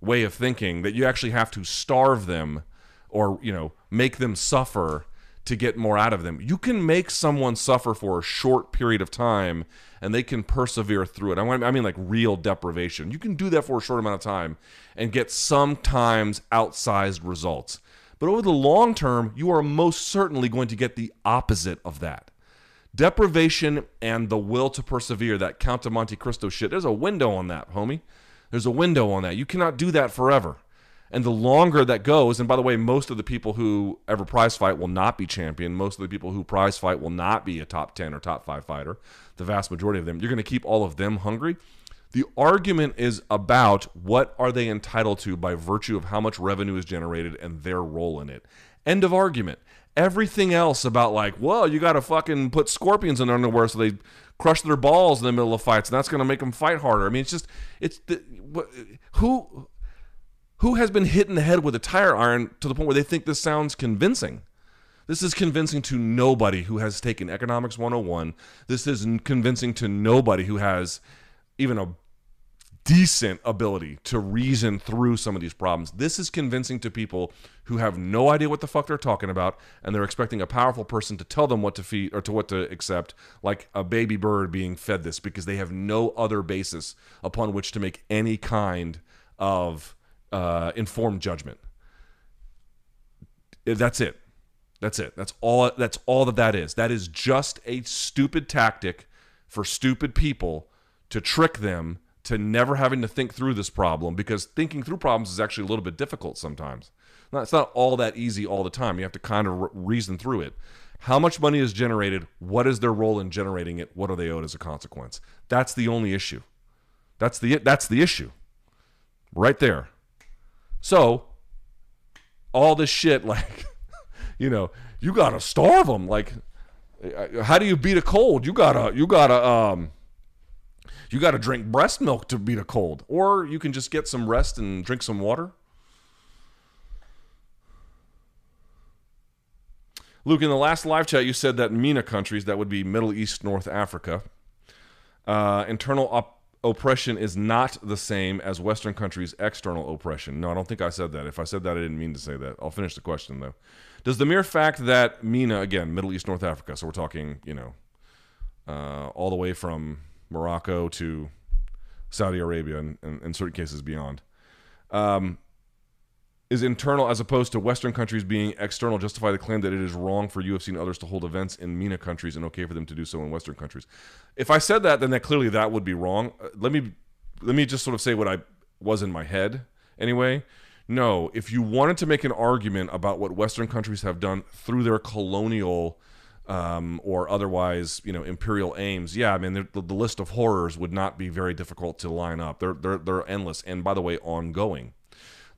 A: way of thinking that you actually have to starve them or, you know, make them suffer to get more out of them. You can make someone suffer for a short period of time and they can persevere through it. I, mean, like real deprivation. You can do that for a short amount of time and get sometimes outsized results. But over the long term, you are most certainly going to get the opposite of that. Deprivation and the will to persevere, that Count of Monte Cristo shit, there's a window on that, homie. There's a window on that. You cannot do that forever. And the longer that goes, and by the way, most of the people who ever prize fight will not be champion. Most of the people who prize fight will not be a top 10 or top 5 fighter. The vast majority of them. You're going to keep all of them hungry. The argument is about what are they entitled to by virtue of how much revenue is generated and their role in it. End of argument. Everything else about like, well, you got to fucking put scorpions in underwear so they crush their balls in the middle of fights, and that's going to make them fight harder. I mean, it's just, it's the, who who has been hit in the head with a tire iron to the point where they think this sounds convincing? This is convincing to nobody who has taken Economics 101. This is convincing to nobody who has even a decent ability to reason through some of these problems. This is convincing to people who have no idea what the fuck they're talking about and they're expecting a powerful person to tell them what to feed or to what to accept, like a baby bird being fed this because they have no other basis upon which to make any kind of uh, informed judgment. That's it. That's it. That's all. That's all that that is. That is just a stupid tactic for stupid people to trick them to never having to think through this problem because thinking through problems is actually a little bit difficult sometimes. It's not all that easy all the time. You have to kind of reason through it. How much money is generated? What is their role in generating it? What are they owed as a consequence? That's the only issue. That's the that's the issue. Right there. So, all this shit, like, you know, you gotta starve them. Like, how do you beat a cold? You gotta, you gotta, um, you gotta drink breast milk to beat a cold, or you can just get some rest and drink some water. Luke, in the last live chat, you said that MENA countries, that would be Middle East, North Africa, uh, internal op- oppression is not the same as Western countries' external oppression. No, I don't think I said that. If I said that, I didn't mean to say that. I'll finish the question though. Does the mere fact that MENA, again, Middle East, North Africa, so we're talking, you know, uh, all the way from Morocco to Saudi Arabia and in certain cases beyond, um, is internal as opposed to Western countries being external justify the claim that it is wrong for UFC and others to hold events in MENA countries and okay for them to do so in Western countries. If I said that, then that clearly that would be wrong. Uh, let me let me just sort of say what I was in my head anyway. No, if you wanted to make an argument about what Western countries have done through their colonial um, or otherwise, you know, imperial aims, yeah, I mean, the, the list of horrors would not be very difficult to line up. They're they're they're endless, and by the way, ongoing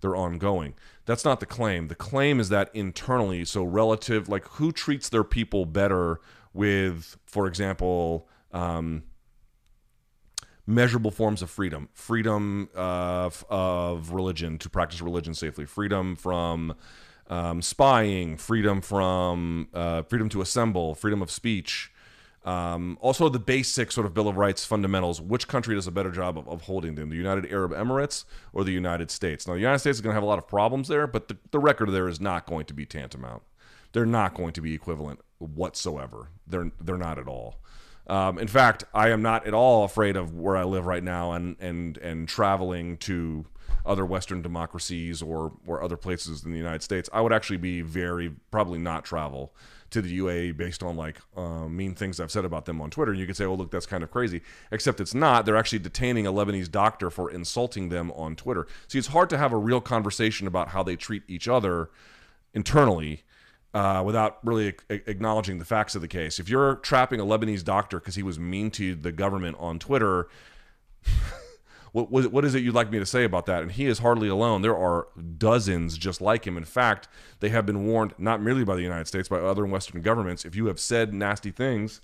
A: they're ongoing. That's not the claim. The claim is that internally, so relative, like who treats their people better with, for example, um, measurable forms of freedom, freedom of, of religion to practice religion safely, freedom from um, spying, freedom from uh, freedom to assemble, freedom of speech, um, also, the basic sort of Bill of Rights fundamentals. Which country does a better job of, of holding them, the United Arab Emirates or the United States? Now, the United States is going to have a lot of problems there, but the, the record there is not going to be tantamount. They're not going to be equivalent whatsoever. They're they're not at all. Um, in fact, I am not at all afraid of where I live right now and and and traveling to other Western democracies or or other places in the United States. I would actually be very probably not travel to the UAE based on like uh, mean things I've said about them on Twitter. And you could say, oh, look, that's kind of crazy. Except it's not. They're actually detaining a Lebanese doctor for insulting them on Twitter. See, it's hard to have a real conversation about how they treat each other internally. Uh, without really a- acknowledging the facts of the case. If you're trapping a Lebanese doctor because he was mean to the government on Twitter, what, what, what is it you'd like me to say about that? And he is hardly alone. There are dozens just like him. In fact, they have been warned not merely by the United States, by other Western governments. If you have said nasty things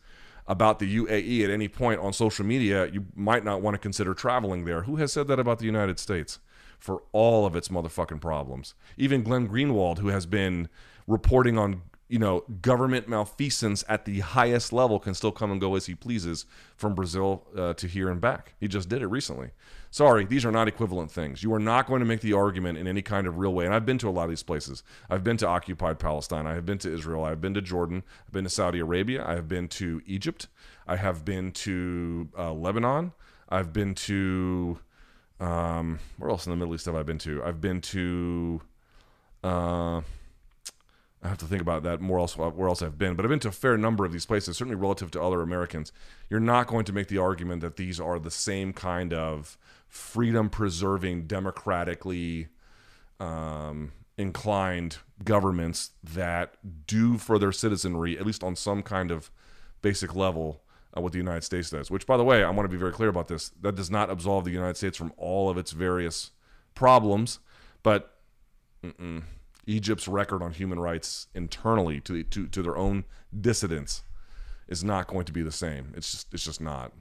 A: about the UAE at any point on social media, you might not want to consider traveling there. Who has said that about the United States? For all of its motherfucking problems. Even Glenn Greenwald, who has been reporting on you know, government malfeasance at the highest level can still come and go as he pleases from Brazil uh, to here and back. He just did it recently. Sorry, these are not equivalent things. You are not going to make the argument in any kind of real way. And I've been to a lot of these places. I've been to occupied Palestine. I have been to Israel. I've been to Jordan. I've been to Saudi Arabia. I have been to Egypt. I have been to uh, Lebanon. I've been to um, where else in the Middle East have I been to? I've been to. Uh, I have to think about that more. Else, where else I've been, but I've been to a fair number of these places. Certainly relative to other Americans, you're not going to make the argument that these are the same kind of freedom-preserving, democratically um, inclined governments that do for their citizenry, at least on some kind of basic level, uh, what the United States does. Which, by the way, I want to be very clear about this. That does not absolve the United States from all of its various problems, but. Mm-mm Egypt's record on human rights internally to, to, to their own dissidents is not going to be the same. It's just it's just not.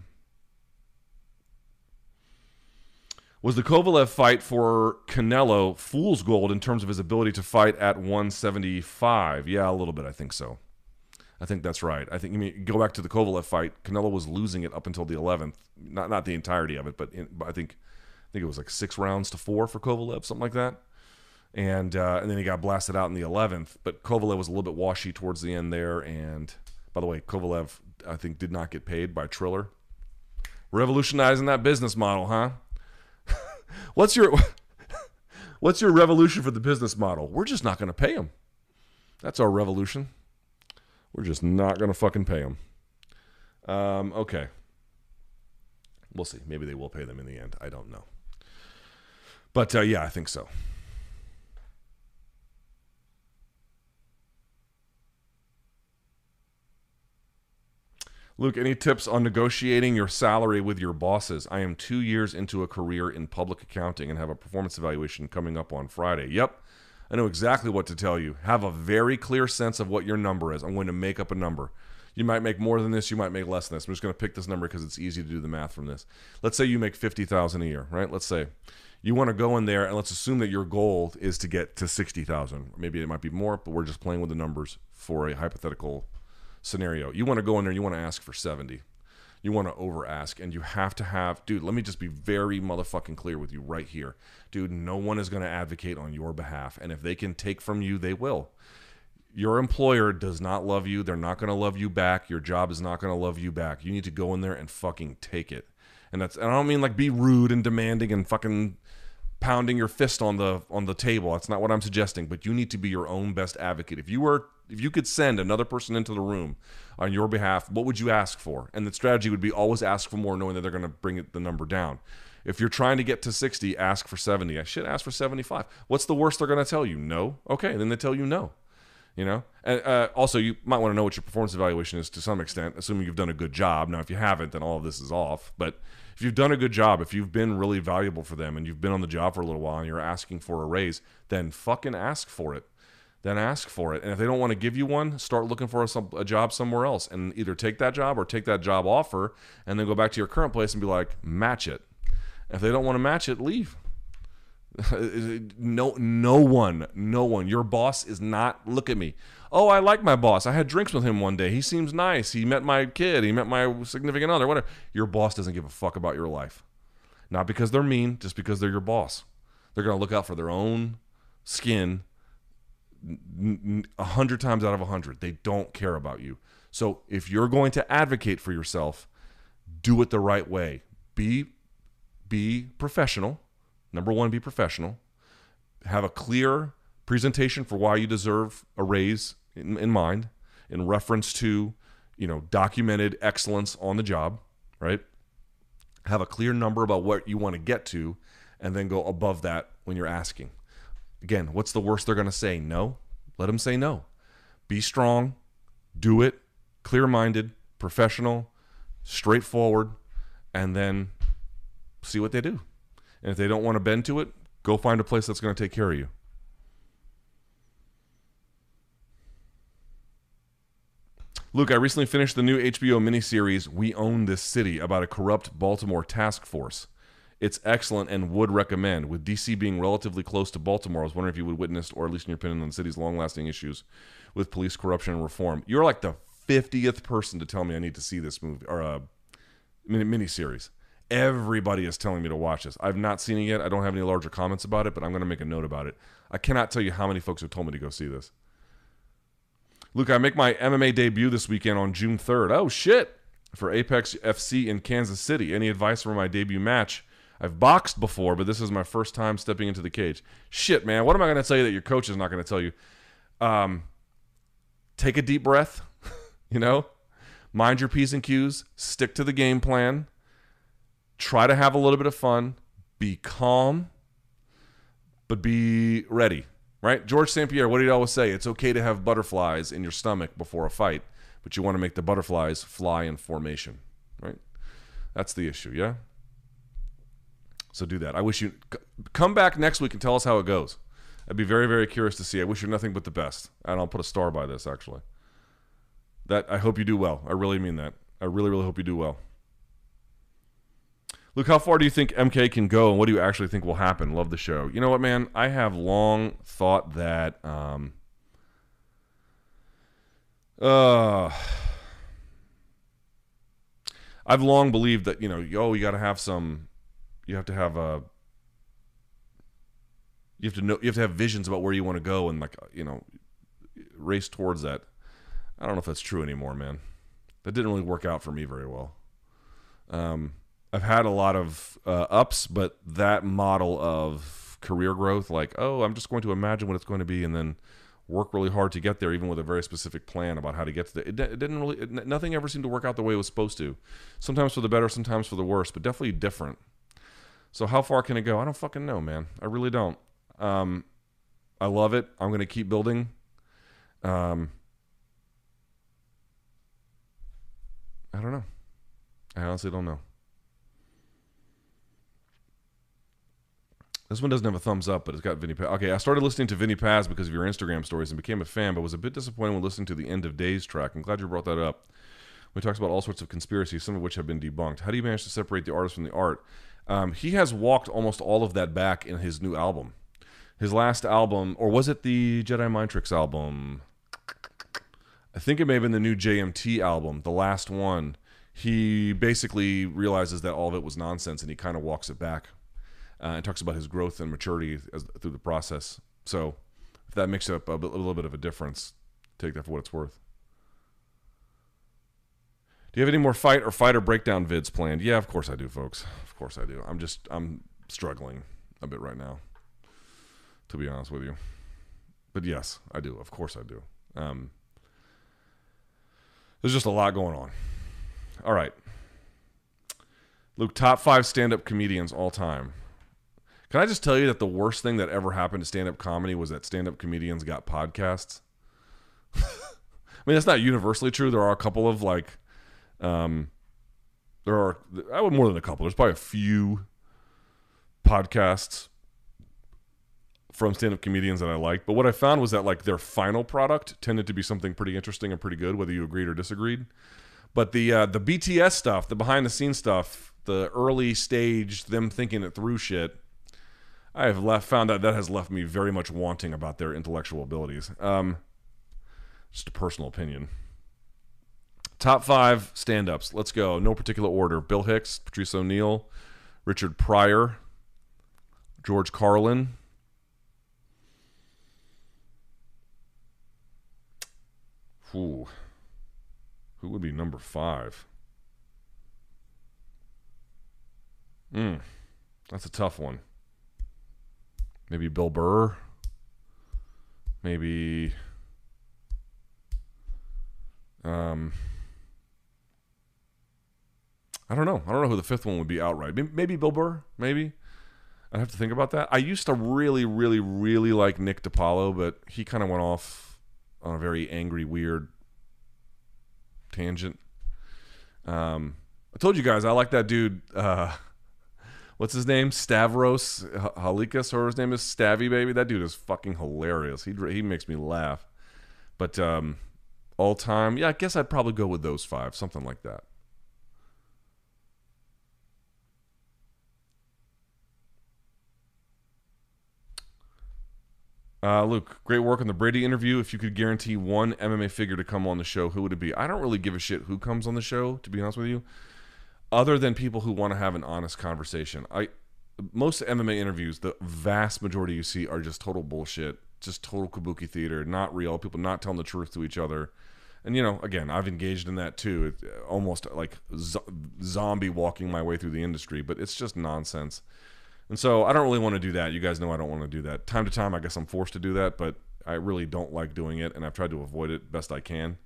A: Was the Kovalev fight for Canelo fool's gold in terms of his ability to fight at 175? Yeah, a little bit. I think so. I think that's right. I think you mean go back to the Kovalev fight. Canelo was losing it up until the 11th. Not not the entirety of it, but, in, but I think I think it was like six rounds to four for Kovalev, something like that and uh, and then he got blasted out in the 11th. But Kovalev was a little bit washy towards the end there. And by the way, Kovalev I think did not get paid by Triller. Revolutionizing that business model, huh? what's your what's your revolution for the business model? We're just not going to pay him. That's our revolution. We're just not going to fucking pay him. Um, okay. We'll see. Maybe they will pay them in the end. I don't know. But uh, yeah, I think so. Luke, any tips on negotiating your salary with your bosses? I am two years into a career in public accounting and have a performance evaluation coming up on Friday. Yep, I know exactly what to tell you. Have a very clear sense of what your number is. I'm going to make up a number. You might make more than this, you might make less than this. I'm just going to pick this number because it's easy to do the math from this. Let's say you make 50,000 a year, right? Let's say you want to go in there and let's assume that your goal is to get to 60,000. Maybe it might be more, but we're just playing with the numbers for a hypothetical scenario. You want to go in there, you want to ask for 70. You want to over ask, and you have to have, dude, let me just be very motherfucking clear with you right here. Dude, no one is going to advocate on your behalf. And if they can take from you, they will. Your employer does not love you. They're not going to love you back. Your job is not going to love you back. You need to go in there and fucking take it. And that's, and I don't mean like be rude and demanding and fucking pounding your fist on the on the table. That's not what I'm suggesting, but you need to be your own best advocate. If you were if you could send another person into the room on your behalf, what would you ask for? And the strategy would be always ask for more, knowing that they're going to bring the number down. If you're trying to get to 60, ask for 70. I should ask for 75. What's the worst they're going to tell you? No. Okay, then they tell you no. You know, and uh, also you might want to know what your performance evaluation is to some extent, assuming you've done a good job. Now, if you haven't, then all of this is off. But if you've done a good job, if you've been really valuable for them and you've been on the job for a little while and you're asking for a raise, then fucking ask for it then ask for it. And if they don't want to give you one, start looking for a, a, job somewhere else and either take that job or take that job offer and then go back to your current place and be like, match it. If they don't want to match it, leave. no, no one, no one. Your boss is not. Look at me. Oh, I like my boss. I had drinks with him one day. He seems nice. He met my kid. He met my significant other. Whatever. Your boss doesn't give a fuck about your life. Not because they're mean, just because they're your boss. They're to look out for their own skin a hundred times out of a hundred, they don't care about you. So if you're going to advocate for yourself, do it the right way. Be be professional. Number one, be professional. Have a clear presentation for why you deserve a raise in, in mind, in reference to, you know, documented excellence on the job, right? Have a clear number about what you want to get to, and then go above that when you're asking. Again, what's the worst they're going to say? No. Let them say no. Be strong, do it, clear minded, professional, straightforward, and then see what they do. And if they don't want to bend to it, go find a place that's going to take care of you. Luke, I recently finished the new HBO miniseries We Own This City about a corrupt Baltimore task force. It's excellent and would recommend. With DC being relatively close to Baltimore, I was wondering if you would witness, or at least in your opinion, on the city's long-lasting issues with police corruption and reform. You're like the fiftieth person to tell me I need to see this movie or a mini miniseries. Everybody is telling me to watch this. I've not seen it yet. I don't have any larger comments about it, but I'm going to make a note about it. I cannot tell you how many folks have told me to go see this. Luke, I make my MMA debut this weekend on June 3rd. Oh, shit. For Apex FC in Kansas City. Any advice for my debut match? I've boxed before, but this is my first time stepping into the cage. Shit, man. What am I going to tell you that your coach is not going to tell you? Um, take a deep breath, you know? Mind your P's and Q's. Stick to the game plan. Try to have a little bit of fun. Be calm, but be ready right? George St. Pierre, what did he always say? It's okay to have butterflies in your stomach before a fight, but you want to make the butterflies fly in formation, right? That's the issue, yeah? So do that. I wish you come back next week and tell us how it goes. I'd be very, very curious to see. I wish you nothing but the best. And I'll put a star by this, actually. That I hope you do well. I really mean that. I really, really hope you do well. Luke, how far do you think MK can go, and what do you actually think will happen? Love the show. You know what, man? I have long thought that. Um, uh, I've long believed that you know, oh, you got to have some, you have to have a, you have to know, you have to have visions about where you want to go, and like you know, race towards that. I don't know if that's true anymore, man. That didn't really work out for me very well. Um, I've had a lot of uh, ups, but that model of career growth, like, oh, I'm just going to imagine what it's going to be and then work really hard to get there, even with a very specific plan about how to get to it. It, didn't really, it, nothing ever seemed to work out the way it was supposed to. Sometimes for the better, sometimes for the worse, but definitely different. So how far can it go? I don't fucking know, man. I really don't. Um, I love it. I'm to keep building. Um, I don't know. I honestly don't know. This one doesn't have a thumbs up, but it's got Vinnie Paz. Okay, I started listening to Vinnie Paz because of your Instagram stories and became a fan, but was a bit disappointed when listening to the End of Days track. I'm glad you brought that up. We talks about all sorts of conspiracies, some of which have been debunked. How do you manage to separate the artist from the art? Um, he has walked almost all of that back in his new album. His last album, or was it the Jedi Mind Tricks album? I think it may have been the new JMT album, the last one. He basically realizes that all of it was nonsense and he kind of walks it back uh, and talks about his growth and maturity as, through the process. So if that makes up a, a little bit of a difference, take that for what it's worth. You have any more fight or fighter breakdown vids planned? Yeah, of course I do, folks. Of course I do. I'm just I'm struggling a bit right now, to be honest with you. But yes, I do. Of course I do. Um, there's just a lot going on. All right. Luke, top five stand up comedians all time. Can I just tell you that the worst thing that ever happened to stand up comedy was that stand up comedians got podcasts? I mean, that's not universally true. There are a couple of like, um, there are I would more than a couple. There's probably a few podcasts from stand-up comedians that I like. But what I found was that like their final product tended to be something pretty interesting and pretty good, whether you agreed or disagreed. But the uh, the BTS stuff, the behind the scenes stuff, the early stage, them thinking it through shit, I have left found that that has left me very much wanting about their intellectual abilities. Um, just a personal opinion. Top five stand-ups. Let's go. No particular order. Bill Hicks, Patrice O'Neal, Richard Pryor, George Carlin. Ooh. Who would be number five? Hmm. That's a tough one. Maybe Bill Burr. Maybe. Um, I don't know. I don't know who the fifth one would be outright. Maybe, Bill Burr. Maybe. I have to think about that. I used to really, really, really like Nick DiPaolo, but he kind of went off on a very angry, weird tangent. Um, I told you guys I like that dude. Uh, what's his name? Stavros Halkias, or his name is Stavvy Baby. That dude is fucking hilarious. He he makes me laugh. But um, all time, yeah, I guess I'd probably go with those five, something like that. Uh, Luke, great work on the Brady interview. If you could guarantee one MMA figure to come on the show, who would it be? I don't really give a shit who comes on the show, to be honest with you, other than people who want to have an honest conversation. I most MMA interviews, the vast majority you see are just total bullshit, just total kabuki theater, not real. People not telling the truth to each other. And you know, again, I've engaged in that too. It's almost like zo- zombie walking my way through the industry, but it's just nonsense. And so I don't really want to do that. You guys know I don't want to do that. Time to time, I guess I'm forced to do that, but I really don't like doing it, and I've tried to avoid it best I can.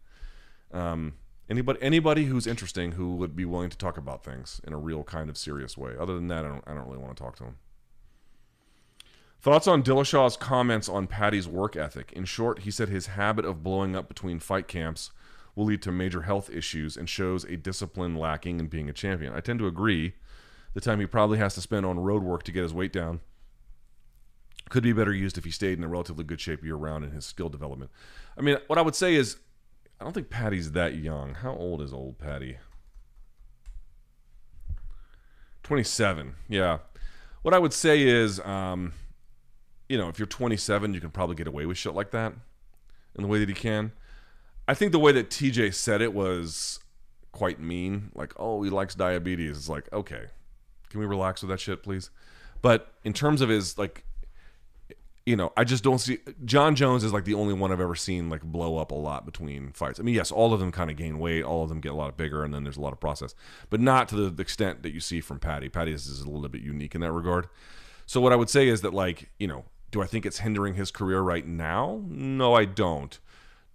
A: Um, anybody, anybody who's interesting who would be willing to talk about things in a real kind of serious way. Other than that, I don't, I don't really want to talk to them. Thoughts on Dillashaw's comments on Paddy's work ethic? In short, he said his habit of blowing up between fight camps will lead to major health issues and shows a discipline lacking in being a champion. I tend to agree the time he probably has to spend on road work to get his weight down could be better used if he stayed in a relatively good shape year round in his skill development. I mean, what I would say is, I don't think Paddy's that young. How old is old Paddy? 27. Yeah. What I would say is, um, you know, if you're 27, you can probably get away with shit like that in the way that he can. I think the way that TJ said it was quite mean. Like, oh, he likes diabetes. It's like, okay, can we relax with that shit, please? But in terms of his like, you know, I just don't see Jon Jones is like the only one I've ever seen like blow up a lot between fights. I mean, yes, all of them kind of gain weight, all of them get a lot bigger, and then there's a lot of process, but not to the extent that you see from Paddy. Paddy is, is a little bit unique in that regard. So what I would say is that like, you know, do I think it's hindering his career right now? No, I don't.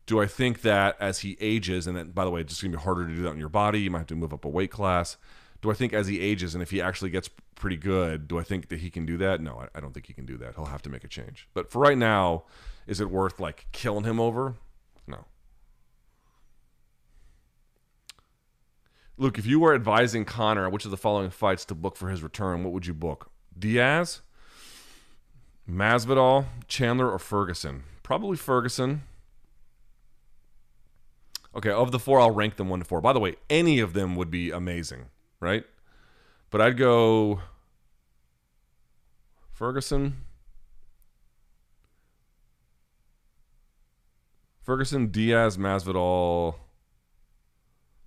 A: Do I think that as he ages, and then by the way, it's just gonna be harder to do that in your body, you might have to move up a weight class do I think as he ages and if he actually gets pretty good, do I think that he can do that? No, I, don't think he can do that. He'll have to make a change. But for right now, is it worth like killing him over? No. Luke, if you were advising Conor which of the following fights to book for his return, what would you book? Diaz, Masvidal, Chandler, or Ferguson? Probably Ferguson. Okay, of the four, I'll rank them one to four. By the way, any of them would be amazing right? But I'd go Ferguson. Ferguson, Diaz, Masvidal,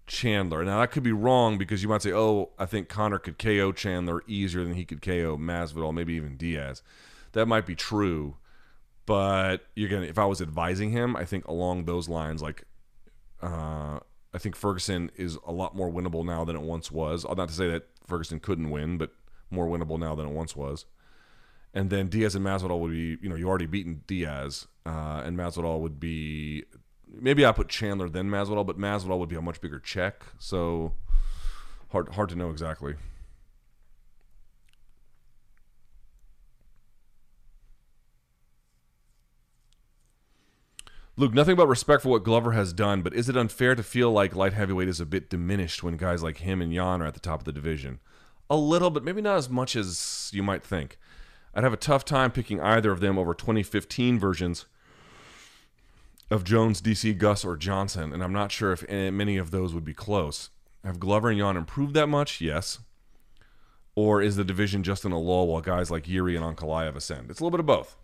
A: Chandler. Now that could be wrong because you might say, "Oh, I think Conor could KO Chandler easier than he could KO Masvidal, maybe even Diaz." That might be true, but you're gonna. If I was advising him, I think along those lines, like uh, I think Ferguson is a lot more winnable now than it once was. Not to say that Ferguson couldn't win, but more winnable now than it once was. And then Diaz and Masvidal would be, you know, you already beaten Diaz, uh, and Masvidal would be, maybe I put Chandler then Masvidal, but Masvidal would be a much bigger check. So hard, hard to know exactly. Luke, nothing but respect for what Glover has done, but is it unfair to feel like light heavyweight is a bit diminished when guys like him and Jan are at the top of the division? A little, but maybe not as much as you might think. I'd have a tough time picking either of them over 2015 versions of Jones, DC, Gus, or Johnson, and I'm not sure if many of those would be close. Have Glover and Jan improved that much? Yes. Or is the division just in a lull while guys like Yuri and Ankalaev ascend? It's a little bit of both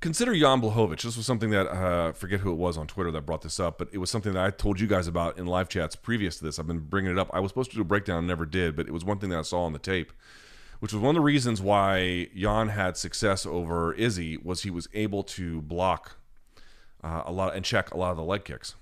A: consider Jan Blachowicz. This was something that uh, forget who it was on Twitter that brought this up, but it was something that I told you guys about in live chats previous to this. I've been bringing it up. I was supposed to do a breakdown, never did, but it was one thing that I saw on the tape, which was one of the reasons why Jan had success over Izzy was he was able to block uh, a lot and check a lot of the leg kicks.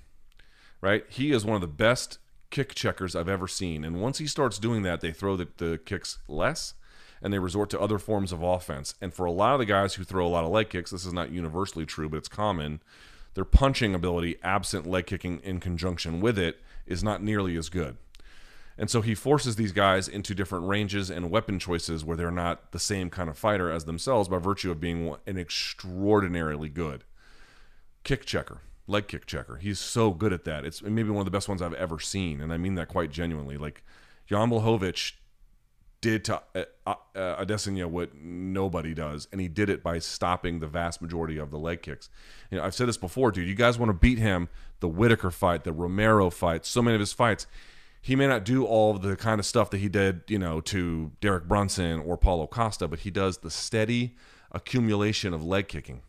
A: Right, he is one of the best kick checkers I've ever seen, and once he starts doing that, they throw the, the kicks less and they resort to other forms of offense. And for a lot of the guys who throw a lot of leg kicks, this is not universally true, but it's common. Their punching ability, absent leg kicking in conjunction with it, is not nearly as good. And so he forces these guys into different ranges and weapon choices where they're not the same kind of fighter as themselves by virtue of being an extraordinarily good kick checker, leg kick checker. He's so good at that. It's maybe one of the best ones I've ever seen, and I mean that quite genuinely. Like Jan Blachowicz did to uh, uh, Adesanya what nobody does, and he did it by stopping the vast majority of the leg kicks. You know, I've said this before, dude. You guys want to beat him? The Whittaker fight, the Romero fight, so many of his fights. He may not do all the kind of stuff that he did, you know, to Derek Brunson or Paulo Costa, but he does the steady, accumulation of leg kicking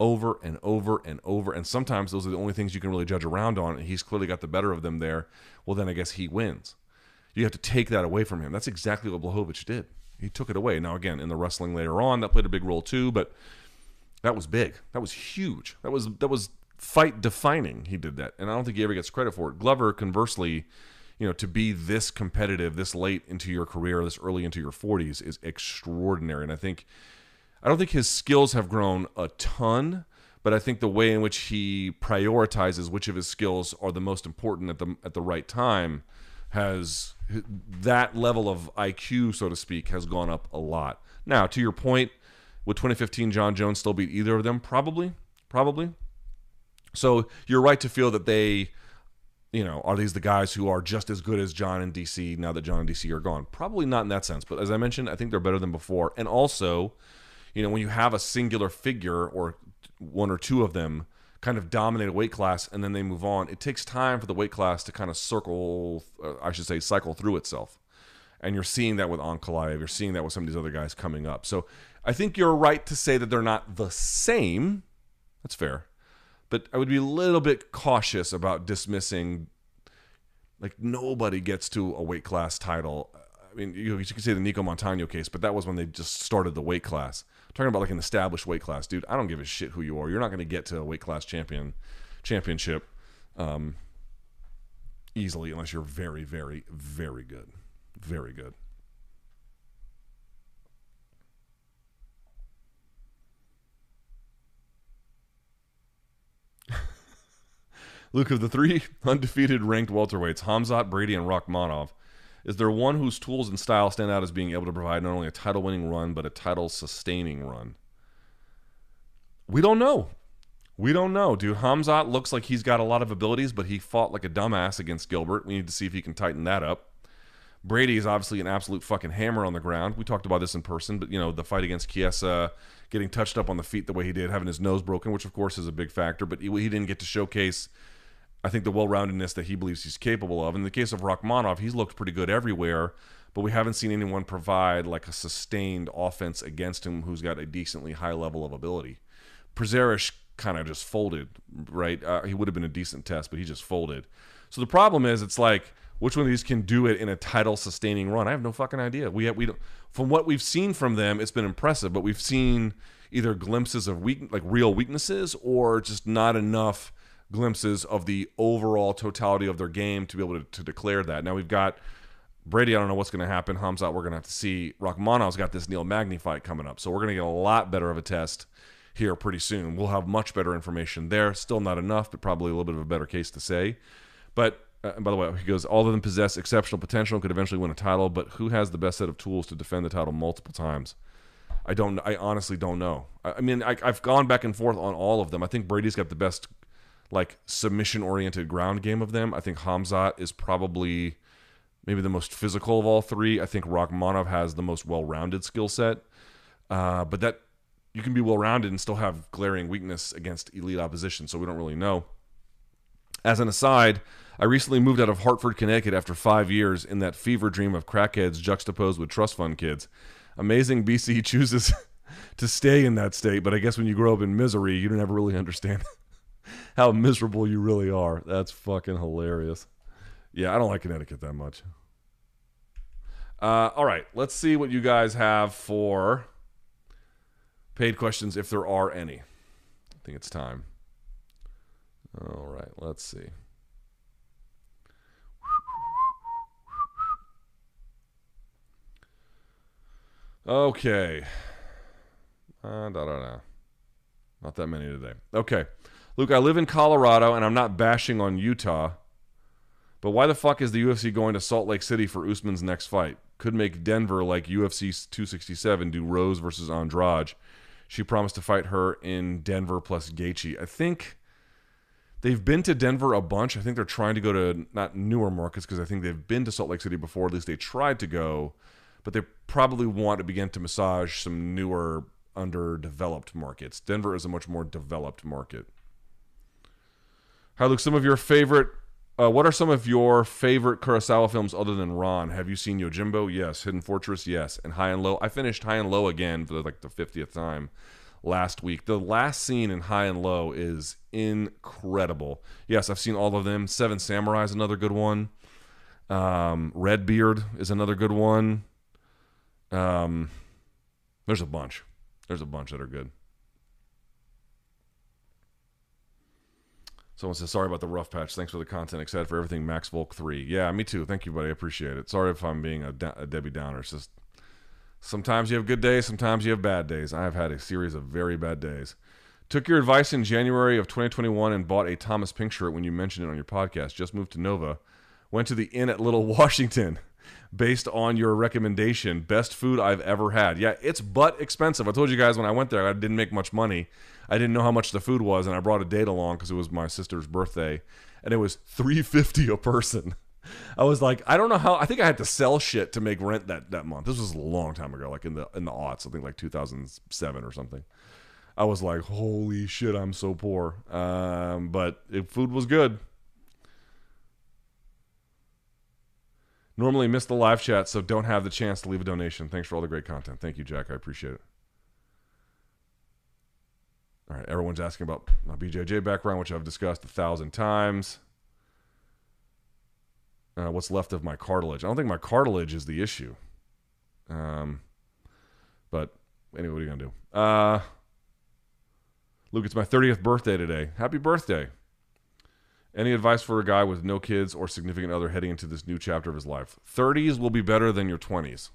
A: over and over and over. And sometimes those are the only things you can really judge around on. And he's clearly got the better of them there. Well, then I guess he wins. You have to take that away from him. That's exactly what Blachowicz did. He took it away. Now, again, in the wrestling later on, that played a big role too, but that was big. That was huge. That was that was fight defining. He did that, and I don't think he ever gets credit for it. Glover, conversely, you know, to be this competitive this late into your career, this early into your 40s, is extraordinary. And I think I don't think his skills have grown a ton, but I think the way in which he prioritizes which of his skills are the most important at the at the right time has that level of IQ, so to speak, has gone up a lot. Now, to your point, would 2015 Jon Jones still beat either of them? Probably, probably. So you're right to feel that they, you know, are these the guys who are just as good as Jon and DC now that Jon and DC are gone? Probably not in that sense, but as I mentioned, I think they're better than before. And also, you know, when you have a singular figure or one or two of them kind of dominate a weight class and then they move on, it takes time for the weight class to kind of circle, uh, I should say, cycle through itself. And you're seeing that with Ankalaev. You're seeing that with some of these other guys coming up. So I think you're right to say that they're not the same. That's fair. But I would be a little bit cautious about dismissing, like, nobody gets to a weight class title. I mean, you, you can say the Nicco Montaño case, but that was when they just started the weight class talking about like an established weight class, dude. I don't give a shit who you are. You're not going to get to a weight class champion championship um, easily unless you're very, very, very good, very good. Luke, of the three undefeated ranked welterweights, Khamzat, Brady, and Rakhmonov, is there one whose tools and style stand out as being able to provide not only a title winning run, but a title sustaining run? We don't know. We don't know, dude. Khamzat looks like he's got a lot of abilities, but he fought like a dumbass against Gilbert. We need to see if he can tighten that up. Brady is obviously an absolute fucking hammer on the ground. We talked about this in person, but you know the fight against Chiesa, getting touched up on the feet the way he did, having his nose broken, which of course is a big factor. But he, he didn't get to showcase I think the well-roundedness that he believes he's capable of. In the case of Rakhmonov, he's looked pretty good everywhere, but we haven't seen anyone provide like a sustained offense against him who's got a decently high level of ability. Prazeres kind of just folded, right? Uh, he would have been a decent test, but he just folded. So the problem is, it's like which one of these can do it in a title sustaining run? I have no fucking idea. We have, we don't, from what we've seen from them, it's been impressive, but we've seen either glimpses of weak like real weaknesses or just not enough glimpses of the overall totality of their game to be able to, to declare that. Now we've got Brady. I don't know what's going to happen. Khamzat, we're going to have to see. Rakhmonov's got this Neil Magny fight coming up, so we're going to get a lot better of a test here pretty soon. We'll have much better information there. Still not enough, but probably a little bit of a better case to say. But uh, by the way, he goes, all of them possess exceptional potential and could eventually win a title, but who has the best set of tools to defend the title multiple times? I don't. I honestly don't know. I, I mean, I, I've gone back and forth on all of them. I think Brady's got the best like submission oriented ground game of them. I think Khamzat is probably maybe the most physical of all three. I think Rakhmonov has the most well rounded skill set. Uh, but that you can be well rounded and still have glaring weakness against elite opposition, so we don't really know. As an aside, I recently moved out of Hartford, Connecticut after five years in that fever dream of crackheads juxtaposed with trust fund kids. Amazing BC chooses to stay in that state, but I guess when you grow up in misery, you don't ever really understand how miserable you really are. That's fucking hilarious. Yeah, I don't like Connecticut that much. Uh, all right, let's see what you guys have for paid questions, if there are any. I think it's time. All right, let's see. Okay. Uh, da, da, da. Not that many today. Okay. Luke, I live in Colorado and I'm not bashing on Utah, but why the fuck is the UFC going to Salt Lake City for Usman's next fight? Could make Denver like UFC 267 do Rose versus Andrade. She promised to fight her in Denver plus Gaethje. I think they've been to Denver a bunch. I think they're trying to go to not newer markets because I think they've been to Salt Lake City before. At least they tried to go, but they probably want to begin to massage some newer, underdeveloped markets. Denver is a much more developed market. Hi, Luke. Some of your favorite Uh, what are some of your favorite Kurosawa films other than Ran? Have you seen Yojimbo? Yes. Hidden Fortress? Yes. And High and Low? I finished High and Low again for like the 50th time last week. The last scene in High and Low is incredible. Yes, I've seen all of them. Seven Samurai is another good one. Um, Redbeard is another good one. Um, there's a bunch. There's a bunch that are good. Someone says, sorry about the rough patch. Thanks for the content. Excited for everything Max Volk 3. Yeah, me too. Thank you, buddy. I appreciate it. Sorry if I'm being a, a Debbie Downer. It's just sometimes you have good days, sometimes you have bad days. I have had a series of very bad days. Took your advice in January of 2021 and bought a Thomas Pink shirt when you mentioned it on your podcast. Just moved to Nova. Went to the inn at Little Washington based on your recommendation. Best food I've ever had. Yeah, it's but expensive. I told you guys when I went there, I didn't make much money. I didn't know how much the food was, and I brought a date along because it was my sister's birthday, and it was three fifty a person. I was like, I don't know how. I think I had to sell shit to make rent that that month. This was a long time ago, like in the in the aughts, I think like two thousand seven or something. I was like, holy shit, I'm so poor. Um, but it, food was good. Normally miss the live chat, so don't have the chance to leave a donation. Thanks for all the great content. Thank you, Jack. I appreciate it. All right, everyone's asking about my BJJ background, which I've discussed a thousand times. Uh, what's left of my cartilage? I don't think my cartilage is the issue. Um, but anyway, what are you gonna do? Uh, Luke, it's my 30th birthday today. Happy birthday! Any advice for a guy with no kids or significant other heading into this new chapter of his life? 30s will be better than your 20s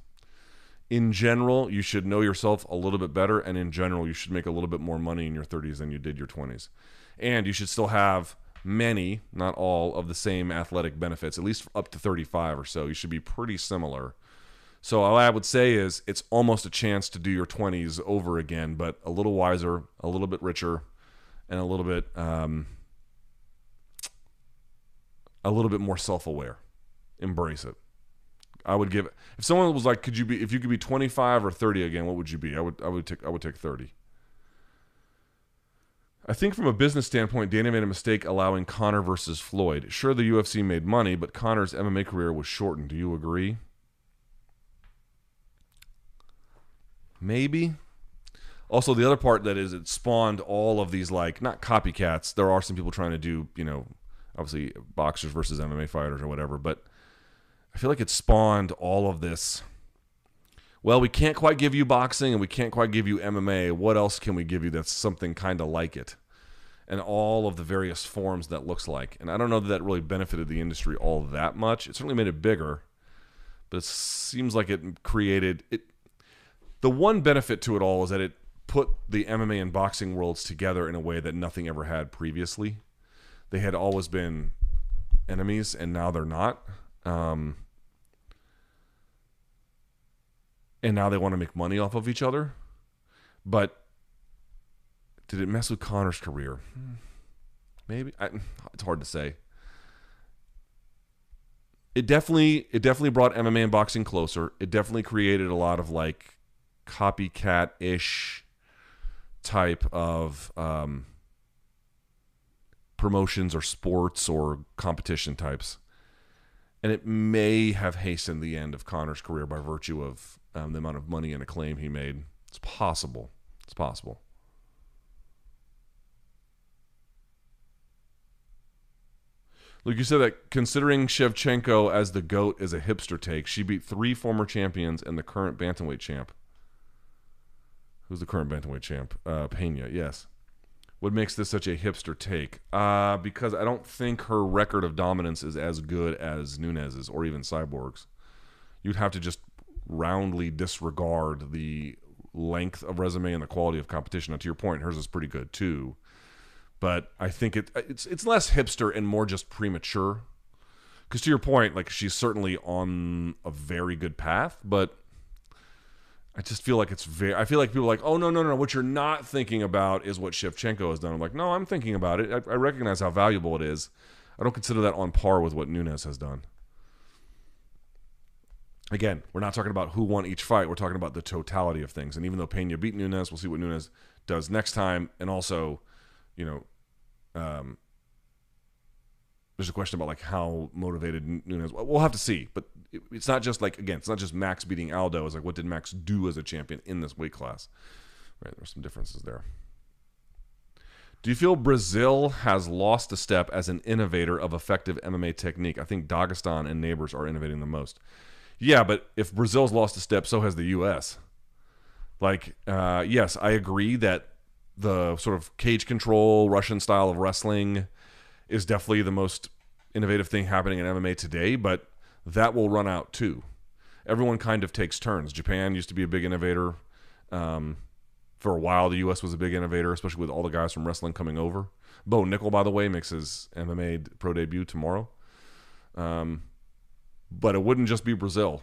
A: in general, you should know yourself a little bit better, and in general, you should make a little bit more money in your 30s than you did your 20s. And you should still have many, not all, of the same athletic benefits, at least up to 35 or so. You should be pretty similar. So, all I would say is it's almost a chance to do your 20s over again, but a little wiser, a little bit richer, and a little bit, um, a little bit more self-aware. Embrace it. I would give if someone was like, could you be if you could be 25 or 30 again, what would you be? I would I would take I would take 30. I think from a business standpoint, Dana made a mistake allowing Conor versus Floyd. Sure, the UFC made money, but Conor's MMA career was shortened. Do you agree? Maybe. Also, the other part that is it spawned all of these like not copycats. There are some people trying to do you know obviously boxers versus MMA fighters or whatever, but I feel like it spawned all of this. Well, we can't quite give you boxing and we can't quite give you MMA. What else can we give you that's something kind of like it? And all of the various forms that looks like. And I don't know that that really benefited the industry all that much. It certainly made it bigger, but it seems like it created it. The one benefit to it all is that it put the MMA and boxing worlds together in a way that nothing ever had previously. They had always been enemies, and now they're not. Um, and now they want to make money off of each other. But did it mess with Conor's career? Maybe I, it's hard to say. It definitely it definitely brought MMA and boxing closer. It definitely created a lot of like copycat ish type of um, promotions or sports or competition types and it may have hastened the end of Conor's career by virtue of um, the amount of money and acclaim he made. It's possible. It's possible. Luke, you said that considering Shevchenko as the GOAT is a hipster take, she beat three former champions and the current bantamweight champ. Who's the current bantamweight champ? Uh, Pena, yes. What makes this such a hipster take? Uh, because I don't think her record of dominance is as good as Nunes's or even Cyborg's. You'd have to just roundly disregard the length of resume and the quality of competition. Now, to your point, hers is pretty good too. But I think it it's it's less hipster and more just premature. Because to your point, like she's certainly on a very good path, but I just feel like it's very. I feel like people are like, oh no, no, no. What you're not thinking about is what Shevchenko has done. I'm like, no, I'm thinking about it. I, I recognize how valuable it is. I don't consider that on par with what Nunes has done. Again, we're not talking about who won each fight. We're talking about the totality of things. And even though Pena beat Nunes, we'll see what Nunes does next time. And also, you know, um, there's a question about like how motivated Nunes. We'll have to see, but it's not just like again, it's not just Max beating Aldo. It's like what did Max do as a champion in this weight class? Right, there's some differences there. Do you feel Brazil has lost a step as an innovator of effective MMA technique? I think Dagestan and neighbors are innovating the most. Yeah, but if Brazil's lost a step, so has the U.S. Like, uh, yes, I agree that the sort of cage control Russian style of wrestling is definitely the most innovative thing happening in MMA today, but that will run out too. Everyone kind of takes turns. Japan used to be a big innovator. Um, for a while, the U.S. was a big innovator, especially with all the guys from wrestling coming over. Bo Nickal, by the way, makes his MMA pro debut tomorrow. Um, but it wouldn't just be Brazil.